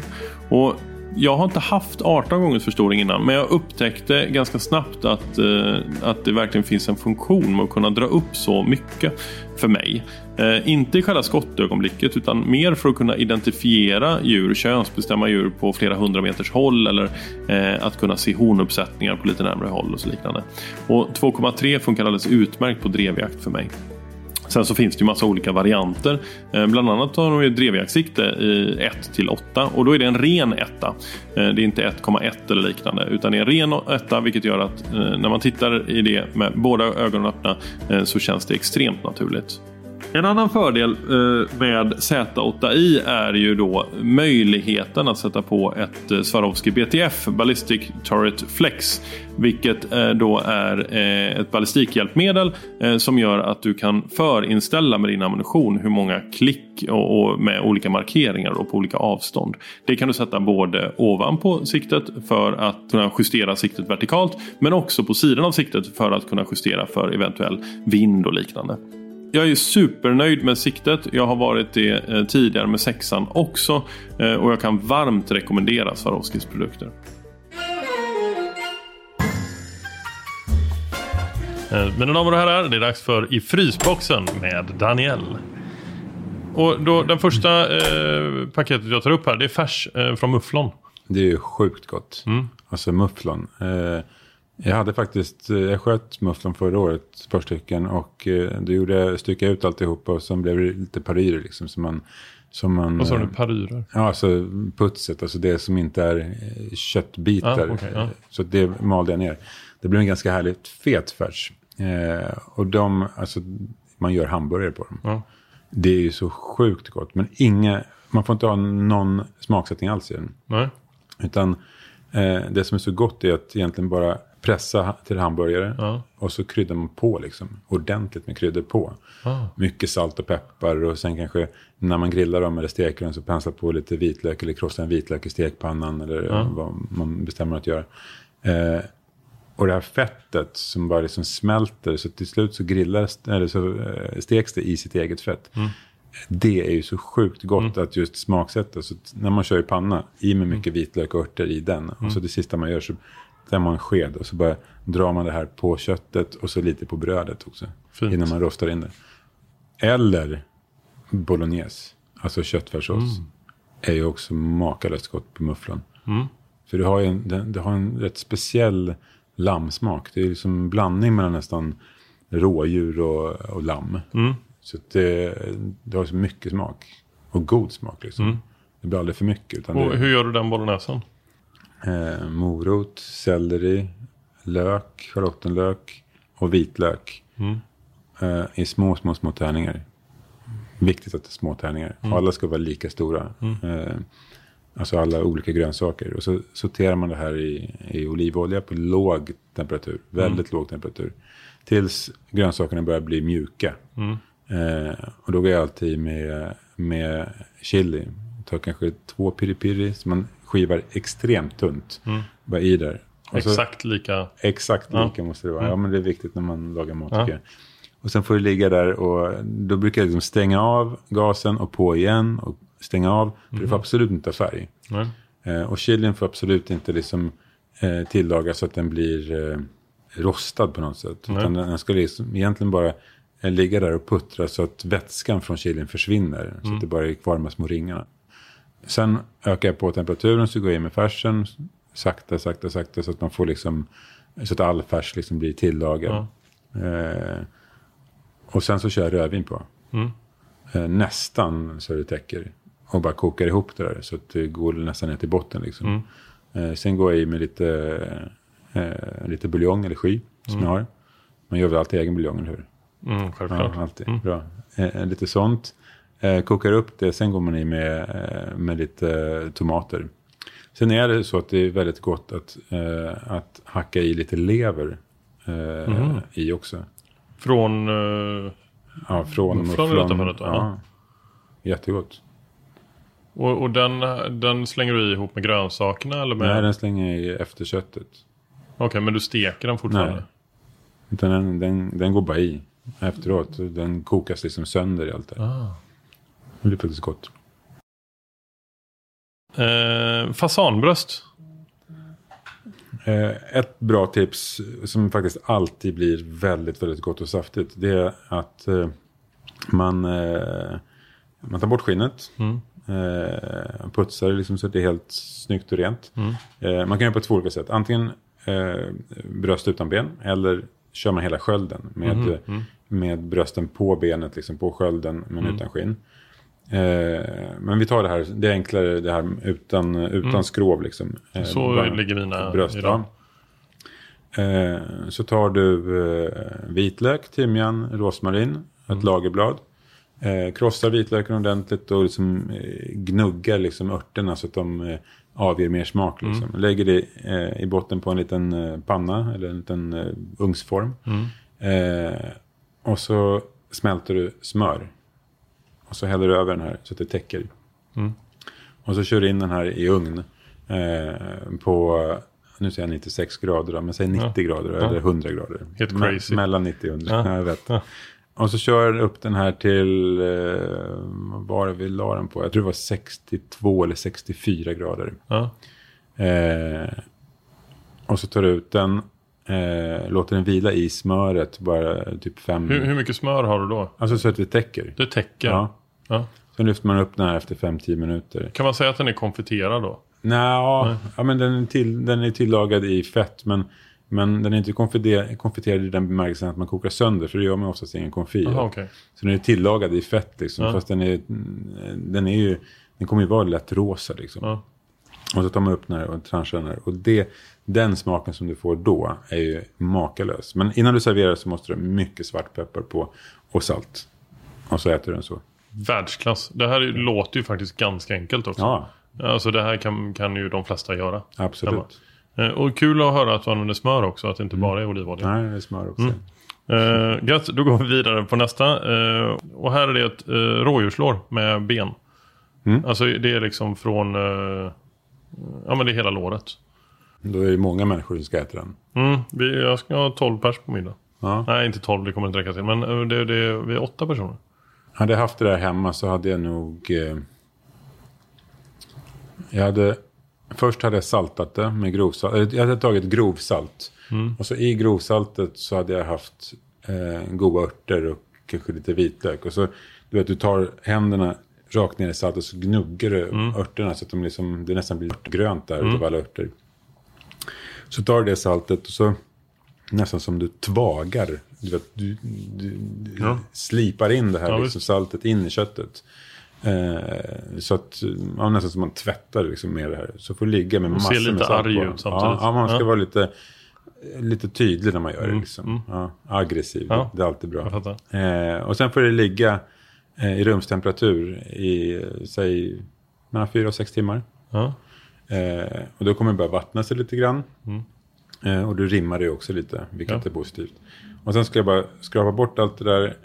Speaker 1: Och jag har inte haft 18 gångers förstoring innan men jag upptäckte ganska snabbt att, eh, att det verkligen finns en funktion med att kunna dra upp så mycket för mig. Eh, inte i själva skottögonblicket utan mer för att kunna identifiera djur, könsbestämma djur på flera hundra meters håll eller eh, att kunna se hornuppsättningar på lite närmre håll och så liknande. Och 2,3 funkar alldeles utmärkt på drevjakt för mig. Sen så finns det ju massa olika varianter. Eh, bland annat har de ju drevjaktsikte i 1 till 8 och då är det en ren etta. Eh, det är inte 1,1 eller liknande utan det är en ren etta vilket gör att eh, när man tittar i det med båda ögonen öppna så känns det extremt naturligt. En annan fördel eh, med Z8i är ju då möjligheten att sätta på ett eh, Swarovski BTF Ballistic Turret Flex. Vilket eh, då är ett ballistikhjälpmedel som gör att du kan förinställa med din ammunition hur många klick och med olika markeringar och på olika avstånd. Det kan du sätta både ovanpå siktet för att kunna justera siktet vertikalt men också på sidan av siktet för att kunna justera för eventuell vind och liknande. Jag är supernöjd med siktet. Jag har varit det eh, tidigare med sexan också. Eh, och jag kan varmt rekommendera Swarovskis produkter. Eh, Mina damer och herrar, det är dags för I frysboxen med Daniel. Och då, den första eh, paketet jag tar upp här, det är färs eh, från Mufflon.
Speaker 4: Det är ju sjukt gott. Alltså mufflon. Eh, jag hade faktiskt, eh, jag sköt mufflon förra året, ett par stycken. Och eh, då gjorde jag, styckade ut alltihopa och sen blev det lite paryrer liksom. Som man, som man,
Speaker 1: Vad sa du?
Speaker 4: eh,
Speaker 1: Paryrer?
Speaker 4: Ja, alltså putset, alltså det som inte är köttbitar.
Speaker 1: Ah, okej, ja.
Speaker 4: Så det malde jag ner. Det blev en ganska härligt fet färs. Eh, och de, alltså man gör hamburgare på dem.
Speaker 1: Ja.
Speaker 4: Det är ju så sjukt gott. Men inga, man får inte ha någon smaksättning alls i den.
Speaker 1: Nej.
Speaker 4: Utan eh, det som är så gott är att egentligen bara pressa till hamburgare.
Speaker 1: Ja.
Speaker 4: Och så kryddar man på liksom. Ordentligt med kryddor på.
Speaker 1: Ah.
Speaker 4: Mycket salt och peppar. Och sen kanske när man grillar dem eller steker dem så pensla på lite vitlök. Eller krossa en vitlök i stekpannan. Eller vad man bestämmer att göra. Eh, och det här fettet som bara liksom smälter. Så till slut så grillas, eller så eh, steks det i sitt eget fett. Det är ju så sjukt gott att just smaksätta. Så när man kör i panna, i med mycket vitlök och örter i den. Och så det sista man gör så tar man sked och så bara drar man det här på köttet och så lite på brödet också.
Speaker 1: Fint.
Speaker 4: Innan man rostar in det. Eller bolognese, alltså köttfärssås. Är ju också makalöst gott på mufflon. För du har ju en, du har en rätt speciell lammsmak. Det är liksom en blandning mellan nästan rådjur och, och lamm. Så att det, det har så mycket smak. Och god smak liksom. Det blir aldrig för mycket.
Speaker 1: Och
Speaker 4: det,
Speaker 1: hur gör du den bolognesen?
Speaker 4: Eh, morot, selleri, lök, schalottenlök och vitlök. Eh, I små, små, små tärningar. Viktigt att det är små tärningar. Alla ska vara lika stora. Eh, alltså alla olika grönsaker. Och så sorterar man det här i, i olivolja på låg temperatur. Väldigt låg temperatur. Tills grönsakerna börjar bli mjuka. Eh, och då går jag alltid med, med chili. Tar kanske två piri-piri som man skivar extremt tunt. Bara i där. Och så-
Speaker 1: Exakt lika.
Speaker 4: Exakt
Speaker 1: Ja.
Speaker 4: lika måste det vara. Ja, men det är viktigt när man lagar mat.
Speaker 1: Ja.
Speaker 4: tycker. Och sen får du ligga där och då brukar jag liksom stänga av gasen och på igen och stänga av. För det får absolut inte ha färg. Eh, och chilin får absolut inte liksom, eh, tillagas så att den blir eh, rostad på något sätt.
Speaker 1: Nej.
Speaker 4: Utan den ska liksom egentligen bara eh, ligga där och puttra så att vätskan från chilin försvinner. Så att det bara är kvar de här små ringarna. Sen ökar jag på temperaturen så går jag in med färsen. Sakta, sakta, sakta så att man får liksom, så att all färs liksom blir tillagad. Eh, och sen så kör jag rödvin på. Eh, nästan så det täcker. Och bara kokar ihop det där så att det går nästan ner till botten liksom. Eh, sen går jag i med lite, eh, lite buljong eller sky som jag har. Man gör väl alltid egen buljong, eller hur?
Speaker 1: Mm, självklart.
Speaker 4: Ja, alltid. Bra. Eh, lite sånt. Eh, kokar upp det, sen går man i med, eh, med lite tomater. Sen är det så att det är väldigt gott att, eh, att hacka i lite lever eh, i också.
Speaker 1: Från... eh,
Speaker 4: Ja, från
Speaker 1: Mufflon då,
Speaker 4: Ja.
Speaker 1: ja.
Speaker 4: Jättegott.
Speaker 1: och och den, den slänger du i ihop med grönsakerna eller med...
Speaker 4: Nej, den slänger jag i efter köttet.
Speaker 1: Okej, men du steker den fortfarande?
Speaker 4: Nej. Utan den, den, den går bara i efteråt. Den kokas liksom sönder i allt det.
Speaker 1: Ah.
Speaker 4: Det blir faktiskt gott.
Speaker 1: Eh, fasanbröst.
Speaker 4: Eh, ett bra tips som faktiskt alltid blir väldigt, väldigt gott och saftigt. Det är att eh, man, eh, man tar bort skinnet. Eh, putsar det liksom så att det är helt snyggt och rent. Eh, man kan göra på två olika sätt. Antingen bröst utan ben eller kör man hela skölden med, eh, med brösten på benet, liksom på skölden men utan skinn. Eh, men vi tar det här, det är enklare det här utan, utan skrov liksom. Eh,
Speaker 1: Så
Speaker 4: bara
Speaker 1: ligger mina
Speaker 4: bröst,
Speaker 1: idag.
Speaker 4: Eh, så tar du eh, vitlök, timjan, rosmarin, ett lagerblad. Eh, krossar vitlöken ordentligt och liksom, eh, gnuggar liksom örterna så att de eh, avger mer smak. Liksom. Lägger det eh, i botten på en liten eh, panna eller en liten eh, ugnsform. Eh, och så smälter du smör. Och så häller du över den här så att det täcker. Och så kör du in den här i ugn eh, på, nu säger jag 96 grader då, men säg 90 grader eller 100 grader.
Speaker 1: Helt
Speaker 4: Me-
Speaker 1: crazy.
Speaker 4: mellan 90 och 100,
Speaker 1: Ja.
Speaker 4: ja. jag vet. Och så kör du upp den här till, eh, vad vi la den på? Jag tror det var 62 eller 64 grader.
Speaker 1: Ja.
Speaker 4: Eh, och så tar du ut den, eh, låter den vila i smöret bara typ fem...
Speaker 1: Hur, hur mycket smör har du då?
Speaker 4: Alltså så att det täcker.
Speaker 1: Det täcker?
Speaker 4: Ja.
Speaker 1: Ja.
Speaker 4: Sen lyfter man upp den här efter 5-10 minuter.
Speaker 1: Kan man säga att den är konfiterad då?
Speaker 4: Nja, ja, men den är, till, den är tillagad i fett. Men, men den är inte konfiter, konfiterad i den bemärkelsen att man kokar sönder. För det gör man oftast i en konfit.
Speaker 1: Okej.
Speaker 4: Så den är tillagad i fett liksom.
Speaker 1: Ja.
Speaker 4: Fast den, är, den, är ju, den kommer ju vara lätt rosa liksom.
Speaker 1: Ja.
Speaker 4: Och så tar man upp den här och tranchar den här. Och det, den smaken som du får då är ju makalös. Men innan du serverar så måste du ha mycket svartpeppar på och salt. Och så äter du den så.
Speaker 1: Världsklass. Det här är- låter ju faktiskt ganska enkelt också.
Speaker 4: Ja,
Speaker 1: Alltså det här kan, kan ju de flesta göra.
Speaker 4: absolut.
Speaker 1: Eh, Och kul att höra att du använder smör också, att det inte bara är olivolja.
Speaker 4: Nej, det är smör också.
Speaker 1: Eh, gött, då går vi vidare på nästa. Eh, och här är det ett uh, rådjurslår med ben.
Speaker 4: Mm.
Speaker 1: Alltså det är liksom från, eh, ja men det är hela låret.
Speaker 4: Då är det många människor som ska äta den.
Speaker 1: Mm, vi, jag ska ha 12 pers på middag.
Speaker 4: Ja.
Speaker 1: Nej, inte 12, det kommer inte räcka till. Men eh, det, det, vi är åtta personer.
Speaker 4: Hade jag haft det där hemma så hade jag nog... Eh, jag hade... Först hade jag saltat det med grovsalt. Jag hade tagit grovsalt. Och så i grovsaltet så hade jag haft eh, goda örter och kanske lite vitlök. Och så, du vet, du tar händerna rakt ner i saltet och så gnuggar du örterna så att de liksom, det nästan blir grönt där utav alla örter. Så tar du det saltet och så nästan som du tvagar. Du, vet, du, du, du
Speaker 1: Ja.
Speaker 4: slipar in det här
Speaker 1: Ja,
Speaker 4: liksom, saltet in i köttet. Eh, så att, ja, nästan som man tvättar liksom med det här. Så får det ligga med massor
Speaker 1: ser lite
Speaker 4: med salt
Speaker 1: arg
Speaker 4: på.
Speaker 1: ut samtidigt.
Speaker 4: Ja, man ska vara lite, lite tydlig när man gör det. Liksom. Ja, aggressiv,
Speaker 1: Mm, Ja.
Speaker 4: det är alltid bra. Eh, och sen får det ligga eh, i rumstemperatur i, säg, mellan fyra och sex timmar. Eh, och då kommer det börja vattna sig lite grann. Eh, och du rimmar det också lite, vilket
Speaker 1: Mm. Ja.
Speaker 4: är positivt. Och sen ska jag bara skrapa bort allt det där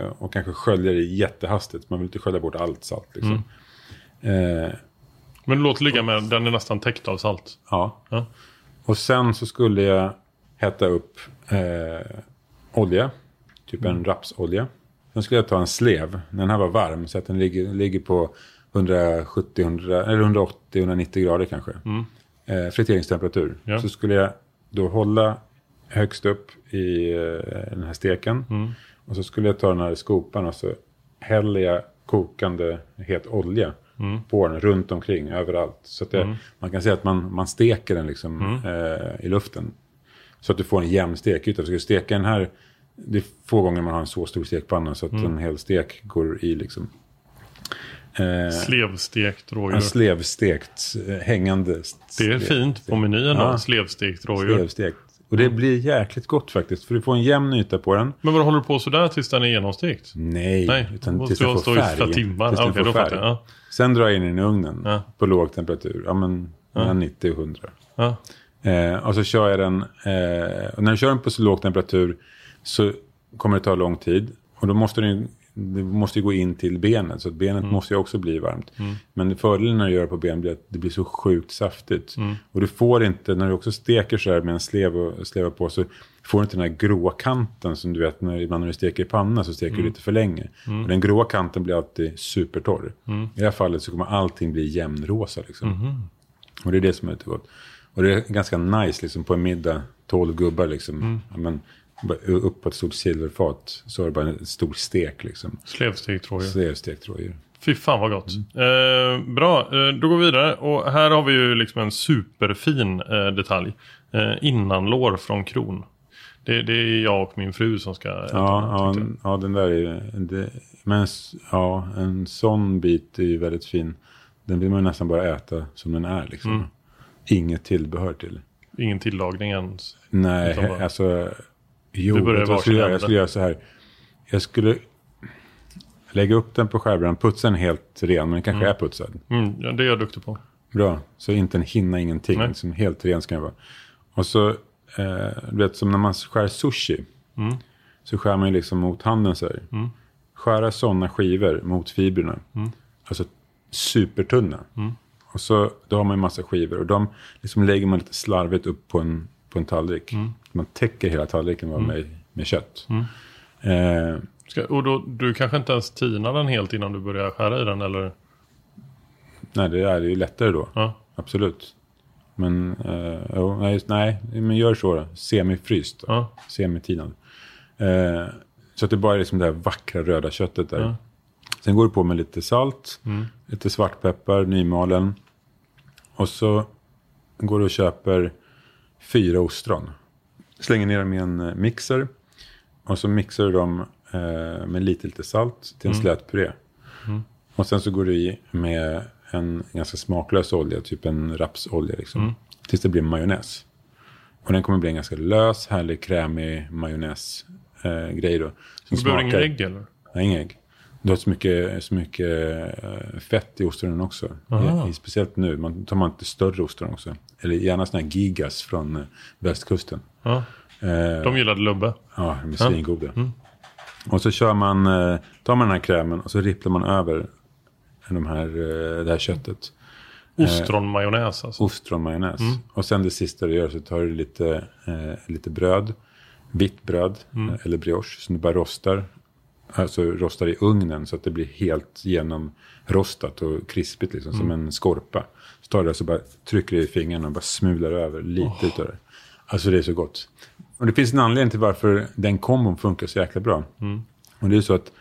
Speaker 4: eh, och kanske skölja det jättehastigt. Man vill inte skölja bort allt salt. Liksom.
Speaker 1: Mm.
Speaker 4: Eh,
Speaker 1: Men låt ligga med, den är nästan täckt av salt.
Speaker 4: ja.
Speaker 1: Ja.
Speaker 4: Och sen så skulle jag hetta upp eh, olja. typ en rapsolja. Sen skulle jag ta en slev, den här var varm, så att den ligger, ligger på 170, 100, eller 180, 190 grader kanske. Eh, friteringstemperatur.
Speaker 1: Ja.
Speaker 4: Så skulle jag då hålla högst upp i eh, den här steken. Och så skulle jag ta den här skopan och så häller jag kokande het olja på den runt omkring överallt. Så att det, man kan säga att man, man steker den liksom eh, i luften. Så att du får en jämn stekyta. Så ska du steka den här, det är få gånger man har en så stor stekpanna så att en hel stek går i liksom. Eh,
Speaker 1: Slevstekt rådjur.
Speaker 4: en slevstekt, eh, hängande.
Speaker 1: Det är fint på menyn.
Speaker 4: Ja.
Speaker 1: Slevstekt rådjur.
Speaker 4: Slevstekt. Och det blir jäkligt gott faktiskt. För du får en jämn yta på den.
Speaker 1: Men vad håller du på sådär tills den är genomstekt?
Speaker 4: Nej,
Speaker 1: Nej,
Speaker 4: utan tills den
Speaker 1: jag
Speaker 4: får färg. Tills den
Speaker 1: Okej,
Speaker 4: får
Speaker 1: då fattar
Speaker 4: färg.
Speaker 1: jag, ja.
Speaker 4: Sen drar jag in den i ugnen
Speaker 1: Ja.
Speaker 4: på låg temperatur. Ja, men mellan 90 och 100.
Speaker 1: Ja.
Speaker 4: Eh, och så kör jag den. Eh, och när du kör den på så låg temperatur så kommer det ta lång tid. Och då måste den det måste ju gå in till benet. Så att benet måste ju också bli varmt. Men fördelen när du gör det på ben blir att det blir så sjukt saftigt. Och du får inte, när du också steker så här med en slev och slevar på så får du inte den här gråa kanten som du vet när, ibland när du steker i panna så steker du lite för länge. Och den gråa kanten blir alltid supertorr. I det här fallet så kommer allting bli jämnrosa liksom. Och det är det som är lite gott. Och det är ganska nice liksom på en middag, 12 gubbar liksom. Ja, men, upp på ett stort silverfat så är det bara en stor stek liksom.
Speaker 1: Slevstekt rådjur.
Speaker 4: Så det är stekt rådjur.
Speaker 1: Fy fan vad gott.
Speaker 4: Mm.
Speaker 1: Eh, bra, eh, då går vi vidare. Och här har vi ju liksom en superfin eh, detalj. Eh, innanlår från kron. Det, det är jag och min fru som ska äta
Speaker 4: Ja,
Speaker 1: den,
Speaker 4: ja, ja, den där är det, Men ja, en sån bit är ju väldigt fin. Den vill man ju nästan bara äta som den är liksom.
Speaker 1: Mm.
Speaker 4: Inget tillbehör till.
Speaker 1: Ingen tillagning ens.
Speaker 4: Nej,
Speaker 1: bara-
Speaker 4: alltså... Jo,
Speaker 1: Du
Speaker 4: jag skulle göra? Jag skulle göra så här. Jag skulle lägga upp den på skärbrädan, putsa den helt ren, men den kanske är putsad.
Speaker 1: Mm, ja, det är jag duktig på.
Speaker 4: Bra, så inte en hinna ingenting.
Speaker 1: Nej.
Speaker 4: Liksom helt ren ska den vara. Och så, eh, du vet som när man skär sushi.
Speaker 1: Mm.
Speaker 4: Så skär man ju liksom mot handen så här. Skära sådana skivor mot fibrerna.
Speaker 1: Mm.
Speaker 4: Alltså supertunna. Och så, då har man ju massa skivor. Och de liksom lägger man lite slarvigt upp på en, på en tallrik.
Speaker 1: Mm.
Speaker 4: Man täcker hela tallriken med, med kött. Eh,
Speaker 1: Ska, och då, du kanske inte ens tinar den helt innan du börjar skära i den eller?
Speaker 4: nej, det är ju lättare då.
Speaker 1: Ja.
Speaker 4: Absolut. Men, eh, jo, nej, nej, men gör så då. Semifryst. Då.
Speaker 1: Ja.
Speaker 4: Semitinad. Eh, så att det bara är liksom det här vackra röda köttet där.
Speaker 1: Ja.
Speaker 4: Sen går du på med lite salt,
Speaker 1: Mm.
Speaker 4: lite svartpeppar, nymalen. Och så går du och köper fyra ostron. Slänger ner dem i en eh, mixer. Och så mixar du dem eh, med lite, lite salt till en slät puré. Och sen så går du i med en ganska smaklös olja, typ en rapsolja. Liksom, Tills det blir majonnäs. Och den kommer bli en ganska lös, härlig, krämig majonnäs eh, grej då. Som
Speaker 1: Du behöver inga ägg eller?
Speaker 4: Nej, inga ägg. Du har så mycket, så mycket eh, fett i ostronen också. I, i, speciellt nu. Man tar man inte större ostron också. Eller gärna sådana här gigas från eh, västkusten.
Speaker 1: Ja.
Speaker 4: Eh,
Speaker 1: De gillade lubbe.
Speaker 4: Ja, de är svingoda. Och så kör man, eh, tar man den här krämen och så ripplar man över de här, det här köttet.
Speaker 1: Ostronmajonnäs alltså.
Speaker 4: Ostronmajonnäs. Och sen det sista du gör så tar du lite, lite bröd. Vitt bröd eh, eller brioche som du bara rostar. Alltså rostar i ugnen så att det blir helt genomrostat och krispigt liksom som en skorpa. Så tar du det och så bara trycker du i fingrarna och bara smular över lite utav det. Alltså det är så gott. Och det finns en anledning till varför den kombon funkar så jäkla bra. Och det är så att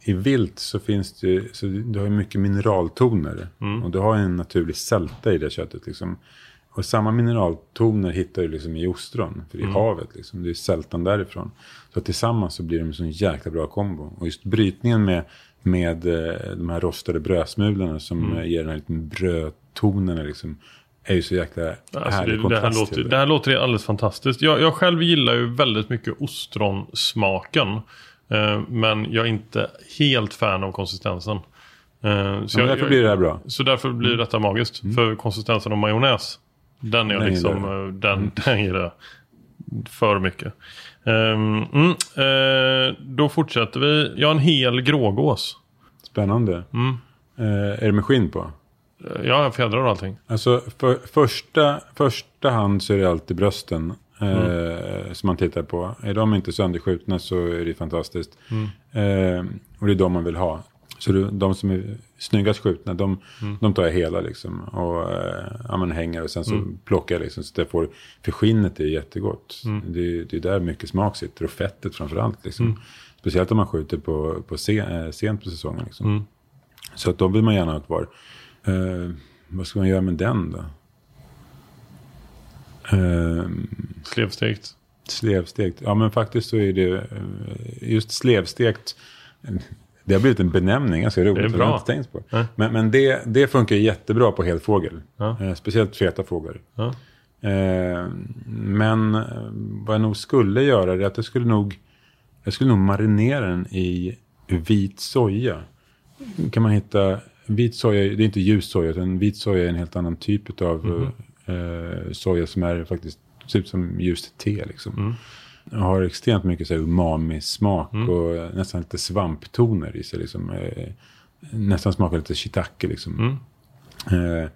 Speaker 4: i vilt så finns det så du har mycket mineraltoner. Och du har en naturlig sälta i det köttet. Liksom. Och samma mineraltoner hittar du liksom i ostron. För i havet liksom. Det är sältan därifrån. Så tillsammans så blir de en sån jäkla bra kombo. Och just brytningen med, med eh, de här rostade brödsmulorna som eh, ger den här liten brödtonerna liksom. Är ju så jäkla
Speaker 1: Alltså
Speaker 4: härlig
Speaker 1: det, det, här
Speaker 4: kontrast
Speaker 1: låter,
Speaker 4: till
Speaker 1: det här låter alldeles fantastiskt. Jag, jag själv gillar ju väldigt mycket ostronsmaken. Eh, men jag är inte helt fan av konsistensen. Eh, så
Speaker 4: Ja,
Speaker 1: jag-
Speaker 4: därför blir det här bra.
Speaker 1: Så därför blir detta magiskt. För konsistensen av majonnäs. Den är
Speaker 4: Den
Speaker 1: liksom, eh, den, den gillar jag. För mycket. Ehm, mm, eh, då fortsätter vi. Jag har en hel grågås.
Speaker 4: Spännande. Eh, är det med skinn på?
Speaker 1: Jag har fjädrar och allting.
Speaker 4: Alltså för, första, första hand så är det alltid brösten Eh, som man tittar på. Är de inte sönderskjutna så är det fantastiskt. Eh, och det är de man vill ha. Så det, de som är snyggast skjutna, de, de tar jag hela liksom. Och eh, ja, men hänger och sen så plockar jag liksom. Så jag får, för skinnet är jättegott. Det, det är där mycket smak sitter. Och fettet framförallt liksom. Speciellt om man skjuter på, på sen, eh, sent på säsongen liksom. Så att de vill man gärna ha kvar. Eh, vad ska man göra med den då? Eh,
Speaker 1: Slevstekt.
Speaker 4: slevstekt. Ja men faktiskt så är det just slevstekt. Det har blivit en benämning, ganska roligt.
Speaker 1: Det är
Speaker 4: för jag har
Speaker 1: bra.
Speaker 4: inte tänkt på.
Speaker 1: Nej.
Speaker 4: Men, men det, det funkar jättebra på hel fågel.
Speaker 1: Ja.
Speaker 4: Eh, speciellt feta fåglar.
Speaker 1: Ja.
Speaker 4: Eh, men eh, vad jag nog skulle göra är att jag skulle nog, jag skulle nog marinera den i vit soja. Kan man hitta, vit soja, det är inte ljus soja, utan vit soja är en helt annan typ av eh, soja som är faktiskt, ser ut som ljust te liksom. Jag har extremt mycket umami-smak och nästan lite svamptoner i sig. Liksom. Eh, nästan smakar lite shiitake liksom. Eh,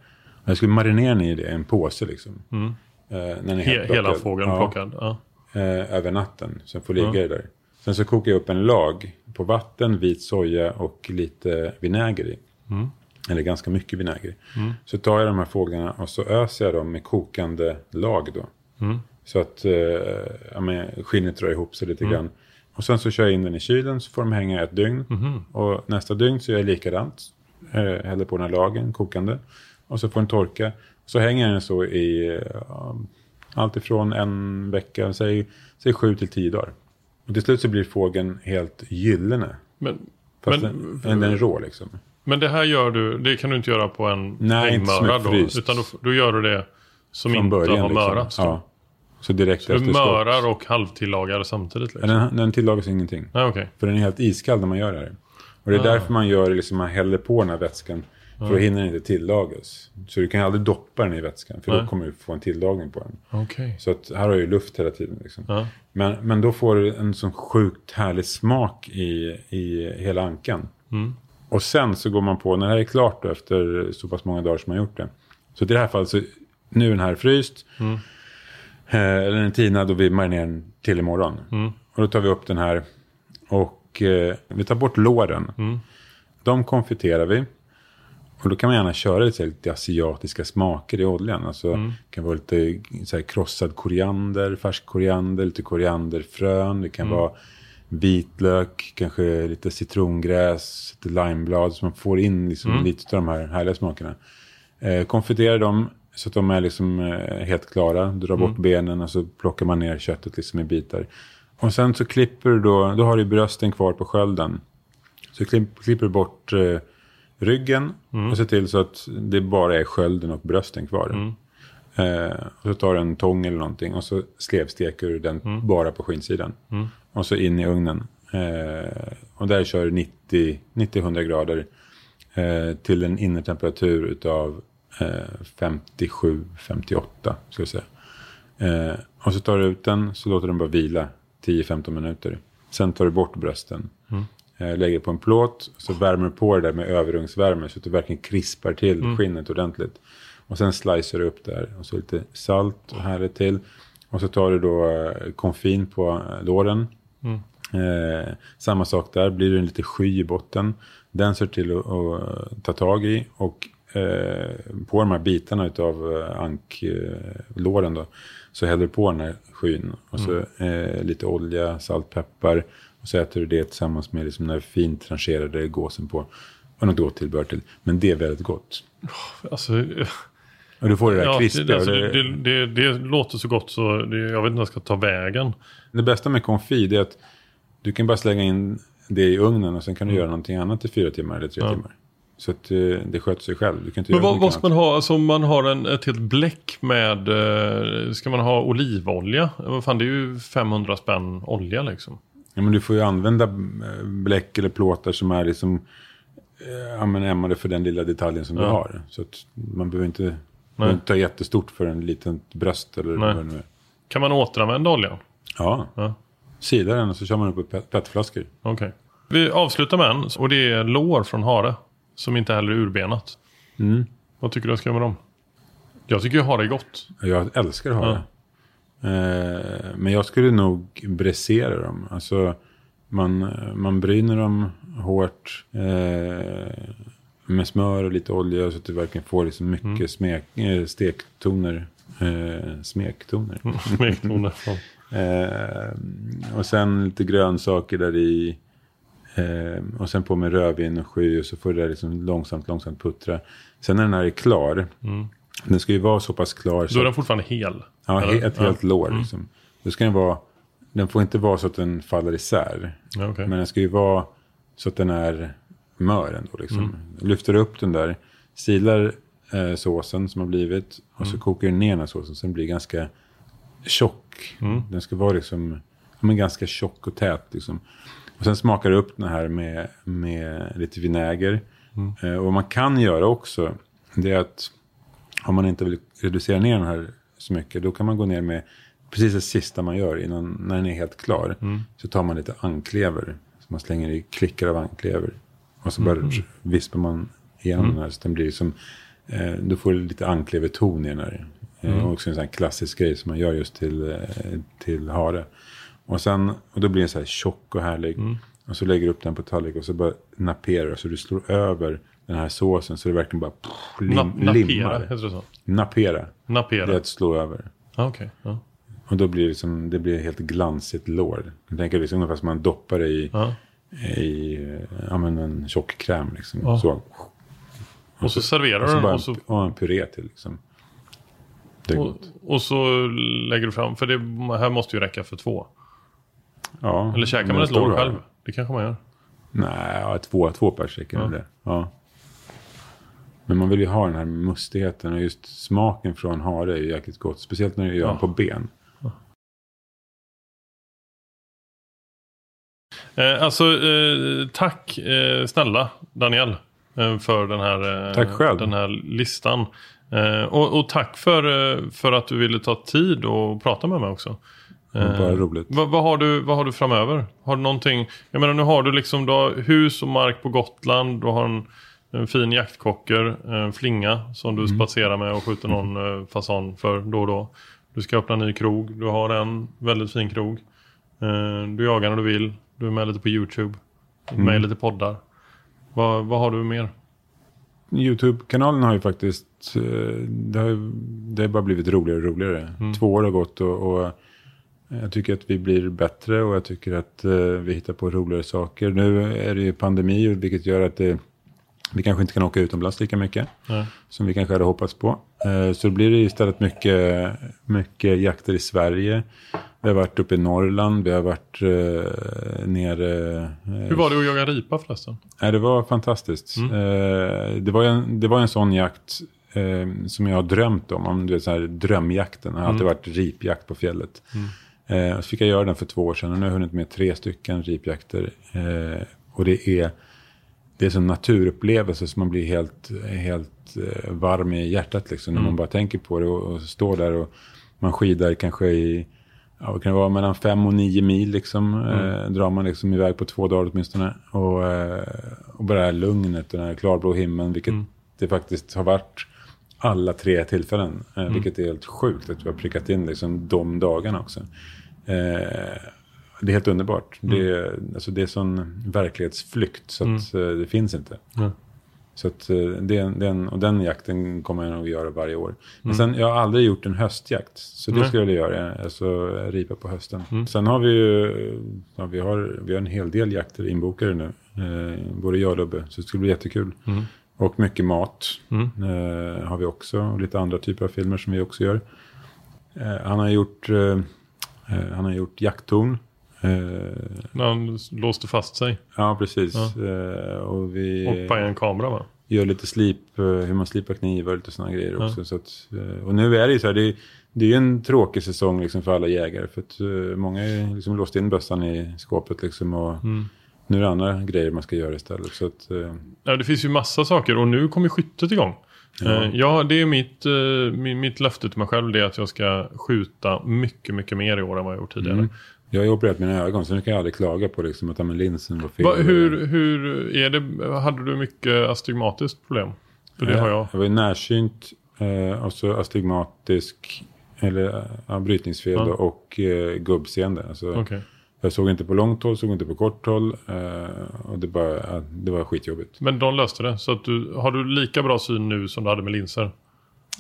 Speaker 4: jag skulle marinera den i det, en påse liksom. Eh, när den är helt
Speaker 1: He, hela fågeln
Speaker 4: Ja,
Speaker 1: plockad. Ja.
Speaker 4: Eh, över natten. Så den får ligga där. Sen så kokar jag upp en lag på vatten, vit soja och lite vinäger i. Eller ganska mycket vinäger i. Så tar jag de här fåglarna och så öser jag dem med kokande lag då. Så att eh, ja, men skinnet drar ihop sig lite grann. Och sen så kör jag in den i kylen så får de hänga ett dygn. Och nästa dygn så gör jag likadant. Eh, häller på den här lagen, kokande. Och så får den torka. Så hänger den så i eh, allt ifrån en vecka, säg, säg sju till tio dagar. Och till slut så blir fågeln helt gyllene.
Speaker 1: Men,
Speaker 4: Fast
Speaker 1: men,
Speaker 4: den, den är rå liksom.
Speaker 1: men det här gör du, det kan du inte göra på en
Speaker 4: Nej, inte som
Speaker 1: hängmöra då. Utan då, då gör du det som
Speaker 4: Från
Speaker 1: inte
Speaker 4: början
Speaker 1: har
Speaker 4: liksom.
Speaker 1: mörats. då.
Speaker 4: Ja. Så direkt
Speaker 1: Du
Speaker 4: efter skott.
Speaker 1: mörar och halvtillagar samtidigt liksom.
Speaker 4: Den, den tillagas ingenting.
Speaker 1: Nej, okej.
Speaker 4: För den är helt iskall när man gör det här. Och det är
Speaker 1: Ah.
Speaker 4: därför man gör liksom, man häller på den här vätskan. För då hinner den inte tillagas. Så du kan aldrig doppa den i vätskan. För då kommer du få en tillagning på den.
Speaker 1: Okej.
Speaker 4: Så att här har ju luft hela tiden. Liksom.
Speaker 1: Ja.
Speaker 4: Men, men då får du en sån sjukt härlig smak i, i hela ankan.
Speaker 1: Mm.
Speaker 4: Och sen så går man på, när det här är klart då, efter så pass många dagar som man gjort det. Så i det här fallet så, nu är den här fryst.
Speaker 1: Mm.
Speaker 4: Eh, eller är tinad och vi marinerar den till imorgon.
Speaker 1: Mm.
Speaker 4: Och då tar vi upp den här och eh, vi tar bort låren.
Speaker 1: Mm.
Speaker 4: De konfiterar vi. Och då kan man gärna köra lite, lite asiatiska smaker i oljan. Alltså,
Speaker 1: Mm.
Speaker 4: Det kan vara lite så här, krossad koriander, färsk koriander, lite korianderfrön. Det kan vara vitlök, kanske lite citrongräs, lite limeblad. Så man får in liksom lite av de här härliga smakerna. Eh, konfitera dem så att de är liksom eh, helt klara. Dra bort benen och så plockar man ner köttet liksom i bitar. Och sen så klipper du då, då har du brösten kvar på skölden. Så klipp, klipper du bort eh, ryggen och ser till så att det bara är skölden och brösten kvar. Eh, och så tar du en tång eller någonting och så slevsteker du den bara på skinsidan. Och så in i ugnen. Eh, och där kör du 90 90-100 grader eh, till en innertemperatur utav eh, 57-58 ska jag säga. Eh, och så tar du ut den så låter den bara vila 10-15 minuter. Sen tar du bort brösten. Eh, lägger på en plåt så värmer du på det där med överugnsvärme så att du verkligen krispar till skinnet ordentligt. Och sen slicear du upp där och så lite salt och härligt till. Och så tar du då konfin på låren. Eh, samma sak där, blir det en lite sky i botten. Den ser till att, att ta tag i och på de här bitarna utav eh, anklåren då så häller du på den här skyn och så eh, lite olja, salt, peppar och så äter du det tillsammans med liksom den här fint trancherade gåsen på och något gott tillbehör till. Men det är väldigt gott.
Speaker 1: Alltså,
Speaker 4: Och du får det där
Speaker 1: ja,
Speaker 4: krispiga.
Speaker 1: alltså,
Speaker 4: det,
Speaker 1: det, det, det låter så gott så jag vet inte vad jag ska ta vägen.
Speaker 4: Det bästa med konfit är att du kan bara slänga in det i ugnen och sen kan du göra någonting annat i fyra timmar eller tre
Speaker 1: Mm. Ja.
Speaker 4: timmar. Så att eh, det sköter sig själv. Du kan inte
Speaker 1: Men vad, ska man ha? Alltså om man har en, ett helt bläck med... Eh, ska man ha olivolja? Vad fan, det är ju 500 spänn olja liksom.
Speaker 4: Ja, men du får ju använda eh, bläck eller plåtar som är liksom ja, men ämnade för den lilla detaljen som du
Speaker 1: Ja.
Speaker 4: har. Så att man behöver inte, behöver inte ta jättestort för en liten bröst eller
Speaker 1: Nej.
Speaker 4: vad det nu är.
Speaker 1: Kan man återanvända oljan?
Speaker 4: Ja,
Speaker 1: Ja.
Speaker 4: sila den och så kör man upp i pet- petflaskor.
Speaker 1: Okej. Vi avslutar med en och det är lår från hare. Som inte heller är urbenat.
Speaker 4: Mm.
Speaker 1: Vad tycker du jag ska göra med dem? Jag tycker ju hare är gott.
Speaker 4: Jag älskar att ha det. Eh, men jag skulle nog bräsera dem. Alltså man, man bryner dem hårt. Eh, med smör och lite olja så att du verkligen får liksom mycket
Speaker 1: Mm.
Speaker 4: smek, eh, stektoner. Eh, smektoner. <laughs>
Speaker 1: Smektoner. <laughs>
Speaker 4: Eh, och sen lite grönsaker där i. Eh, och sen på med rödvin och sky och så får det där liksom långsamt, långsamt puttra. Sen när den här är klar. Den ska ju vara så pass klar.
Speaker 1: Mm. Då
Speaker 4: Så
Speaker 1: är den fortfarande hel.
Speaker 4: ja, he- ett helt lår liksom. Då ska den vara. Den får inte vara så att den faller isär.
Speaker 1: Ja, okej.
Speaker 4: Men den ska ju vara så att den är mör ändå. Liksom. Lyfter upp den där, silar eh, såsen som har blivit och så kokar du ner den här såsen så den blir ganska tjock. Den ska vara liksom, ja, men ganska tjock och tät. Liksom. Och sen smakar du upp den här med, med lite vinäger. Eh, och vad man kan göra också, det är att om man inte vill reducera ner den här så mycket, då kan man gå ner med precis det sista man gör innan, när den är helt klar. Så tar man lite anklever, så man slänger i klickar av anklever. Och så bara vispar man igenom den här, så den blir som, eh, då får du lite ankleverton i den här. Eh, och också en sån här klassisk grej som man gör just till, eh, till hare. Och, sen, och då blir den så här tjock och härlig. Och så lägger du upp den på tallrik och så bara naperar så du slår över den här såsen så det verkligen bara pff, lim,
Speaker 1: Na- napera,
Speaker 4: limmar.
Speaker 1: heter det så?
Speaker 4: Napera.
Speaker 1: Napera.
Speaker 4: Det är att slå över.
Speaker 1: Ah, okej. Ja.
Speaker 4: Och då blir det, liksom, det blir helt glansigt lår. Jag tänker liksom ungefär som man doppar det i,
Speaker 1: Ja.
Speaker 4: i eh, ja, men en tjock kräm. Liksom.
Speaker 1: Ja.
Speaker 4: Så.
Speaker 1: Och så serverar
Speaker 4: Och
Speaker 1: du
Speaker 4: så
Speaker 1: den och så,
Speaker 4: en, och en puré till. Liksom. Det är
Speaker 1: och,
Speaker 4: gott.
Speaker 1: och så lägger du fram, för det här måste ju räcka för två.
Speaker 4: Ja,
Speaker 1: Eller käkar man ett lår själv? Det kanske man gör.
Speaker 4: Nej, ja, två, två pers räcker
Speaker 1: Ja.
Speaker 4: ja. det. Ja. Men man vill ju ha den här mustigheten och just smaken från hare är ju jäkligt gott. Speciellt när du gör den på ben.
Speaker 1: Eh, alltså, eh, tack eh, snälla Daniel eh, för den här, eh. Den här listan. Eh, och, och tack för, för att du ville ta tid och prata med mig också.
Speaker 4: Var bara roligt.
Speaker 1: Vad, vad, har du, vad har du framöver? Har du någonting? Jag menar nu har du liksom du har hus och mark på Gotland. Du har en, en fin jaktkocker, en flinga som
Speaker 4: Mm.
Speaker 1: du spatserar med och skjuter någon eh, fasan för då och då. Du ska öppna en ny krog. Du har en väldigt fin krog. Eh, du jagar när du vill. Du är med lite på YouTube. Med
Speaker 4: Mm.
Speaker 1: lite poddar. Vad, vad har du mer?
Speaker 4: YouTube-kanalen har ju faktiskt, eh, det har, det har bara blivit roligare och roligare.
Speaker 1: Mm.
Speaker 4: Två år har gått och, och jag tycker att vi blir bättre och jag tycker att eh, vi hittar på roligare saker. Nu är det ju pandemi vilket gör att det, vi kanske inte kan åka utomlands lika mycket
Speaker 1: Nej.
Speaker 4: som vi kanske hade hoppats på. Eh, Så det blir det istället mycket, mycket jakter i Sverige. Vi har varit uppe i Norrland, vi har varit eh, nere... eh,
Speaker 1: Hur var det att jaga ripa förresten?
Speaker 4: Nej, det var fantastiskt.
Speaker 1: Mm.
Speaker 4: Eh, det, var en, det var en sån jakt eh, som jag har drömt om. om du vet, så här, drömjakten. Det har
Speaker 1: Mm.
Speaker 4: alltid varit ripjakt på fjället. Eh, så fick jag göra den för två år sedan och nu har jag hunnit med tre stycken ripjakter. Eh, och det är, det är en sån naturupplevelse som man blir helt, helt eh, varm i hjärtat liksom, när man bara tänker på det och, och står där och man skidar kanske i Ja, vad kan det vara mellan fem och nio mil liksom. Eh, drar man liksom iväg på två dagar åtminstone. Och, eh, och bara det här lugnet och den här klarblå himlen. Vilket det faktiskt har varit alla tre tillfällen. Eh, Vilket är helt sjukt att vi har prickat in liksom de dagarna också. Eh, det är helt underbart. Det, är, alltså, det är sån verklighetsflykt så att eh, det finns inte. Så att, eh, det, är en- det är en, och den jakten kommer jag nog göra varje år. Men sen, jag har aldrig gjort en höstjakt. Så det skulle jag vilja göra. Alltså ripa på hösten. Sen har vi ju ja, vi har, vi har en hel del jakter inbokade nu. Eh, både jag och Lubbe. Så det skulle bli jättekul. Och mycket mat eh, har vi också. Och lite andra typer av filmer som vi också gör. Eh, han har gjort, eh, eh, han har gjort jakttorn. Eh,
Speaker 1: När han låste fast sig.
Speaker 4: ja, precis. Eh, och vi...
Speaker 1: Och på en kamera va?
Speaker 4: gör lite slip, hur man slipar knivar och lite sådana grejer också. Så att, och nu är det ju så här, det, är- det är ju en tråkig säsong liksom för alla jägare. För att många är liksom låst in bössan i skåpet liksom. Och nu är det andra grejer man ska göra istället. Så att, eh,
Speaker 1: Ja, det finns ju massa saker och nu kommer skyttet igång. Ja, ja det är mitt, eh, mi- mitt löfte till mig själv det är att jag ska skjuta mycket, mycket mer i år än vad jag gjort tidigare.
Speaker 4: jag har ju opererat mina ögon så nu kan jag aldrig klaga på liksom, att ja, men linsen var fel.
Speaker 1: Va, hur, hur är det, hade du mycket astigmatiskt problem? För det har jag.
Speaker 4: Jag var närsynt eh, och så astigmatisk Eller ja, brytningsfel
Speaker 1: Ja.
Speaker 4: och eh, gubbseende. Alltså,
Speaker 1: Okej.
Speaker 4: Jag såg inte på långt håll, såg inte på kort håll. Eh, och det, bara, det var skitjobbigt.
Speaker 1: Men de löste det. Så att du, har du lika bra syn nu som du hade med linser?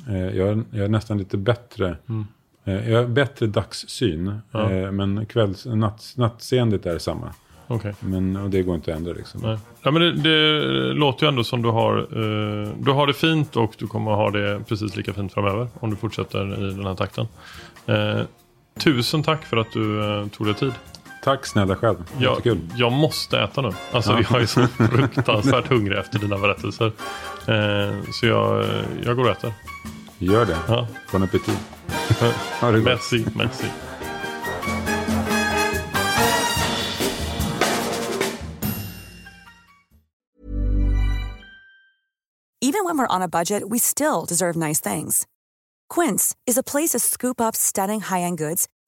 Speaker 4: Eh, jag, är, jag är nästan lite bättre.
Speaker 1: Mm.
Speaker 4: Eh, jag har bättre dagssyn.
Speaker 1: Ja.
Speaker 4: Men kvälls, natt, nattseendet är samma.
Speaker 1: Okej.
Speaker 4: Men, och det går inte att ändra liksom.
Speaker 1: Nej. Ja, men det, det låter ju ändå som du har, eh, du har det fint och du kommer ha det precis lika fint framöver om du fortsätter i den här takten. Eh, tusen tack för att du eh, tog dig tid.
Speaker 4: Tack snälla själv.
Speaker 1: Jag, jag måste äta nu. Alltså
Speaker 4: Ja.
Speaker 1: jag är så <laughs> fruktansvärt hungrig efter dina berättelser. Eh, så jag, jag går och äter.
Speaker 4: Gör det.
Speaker 1: Ja.
Speaker 4: Bon appétit. <laughs> Ha det gott.
Speaker 1: Merci, merci.
Speaker 3: Even when we're on a budget, we still deserve nice things. Quince is a place to scoop up stunning high-end goods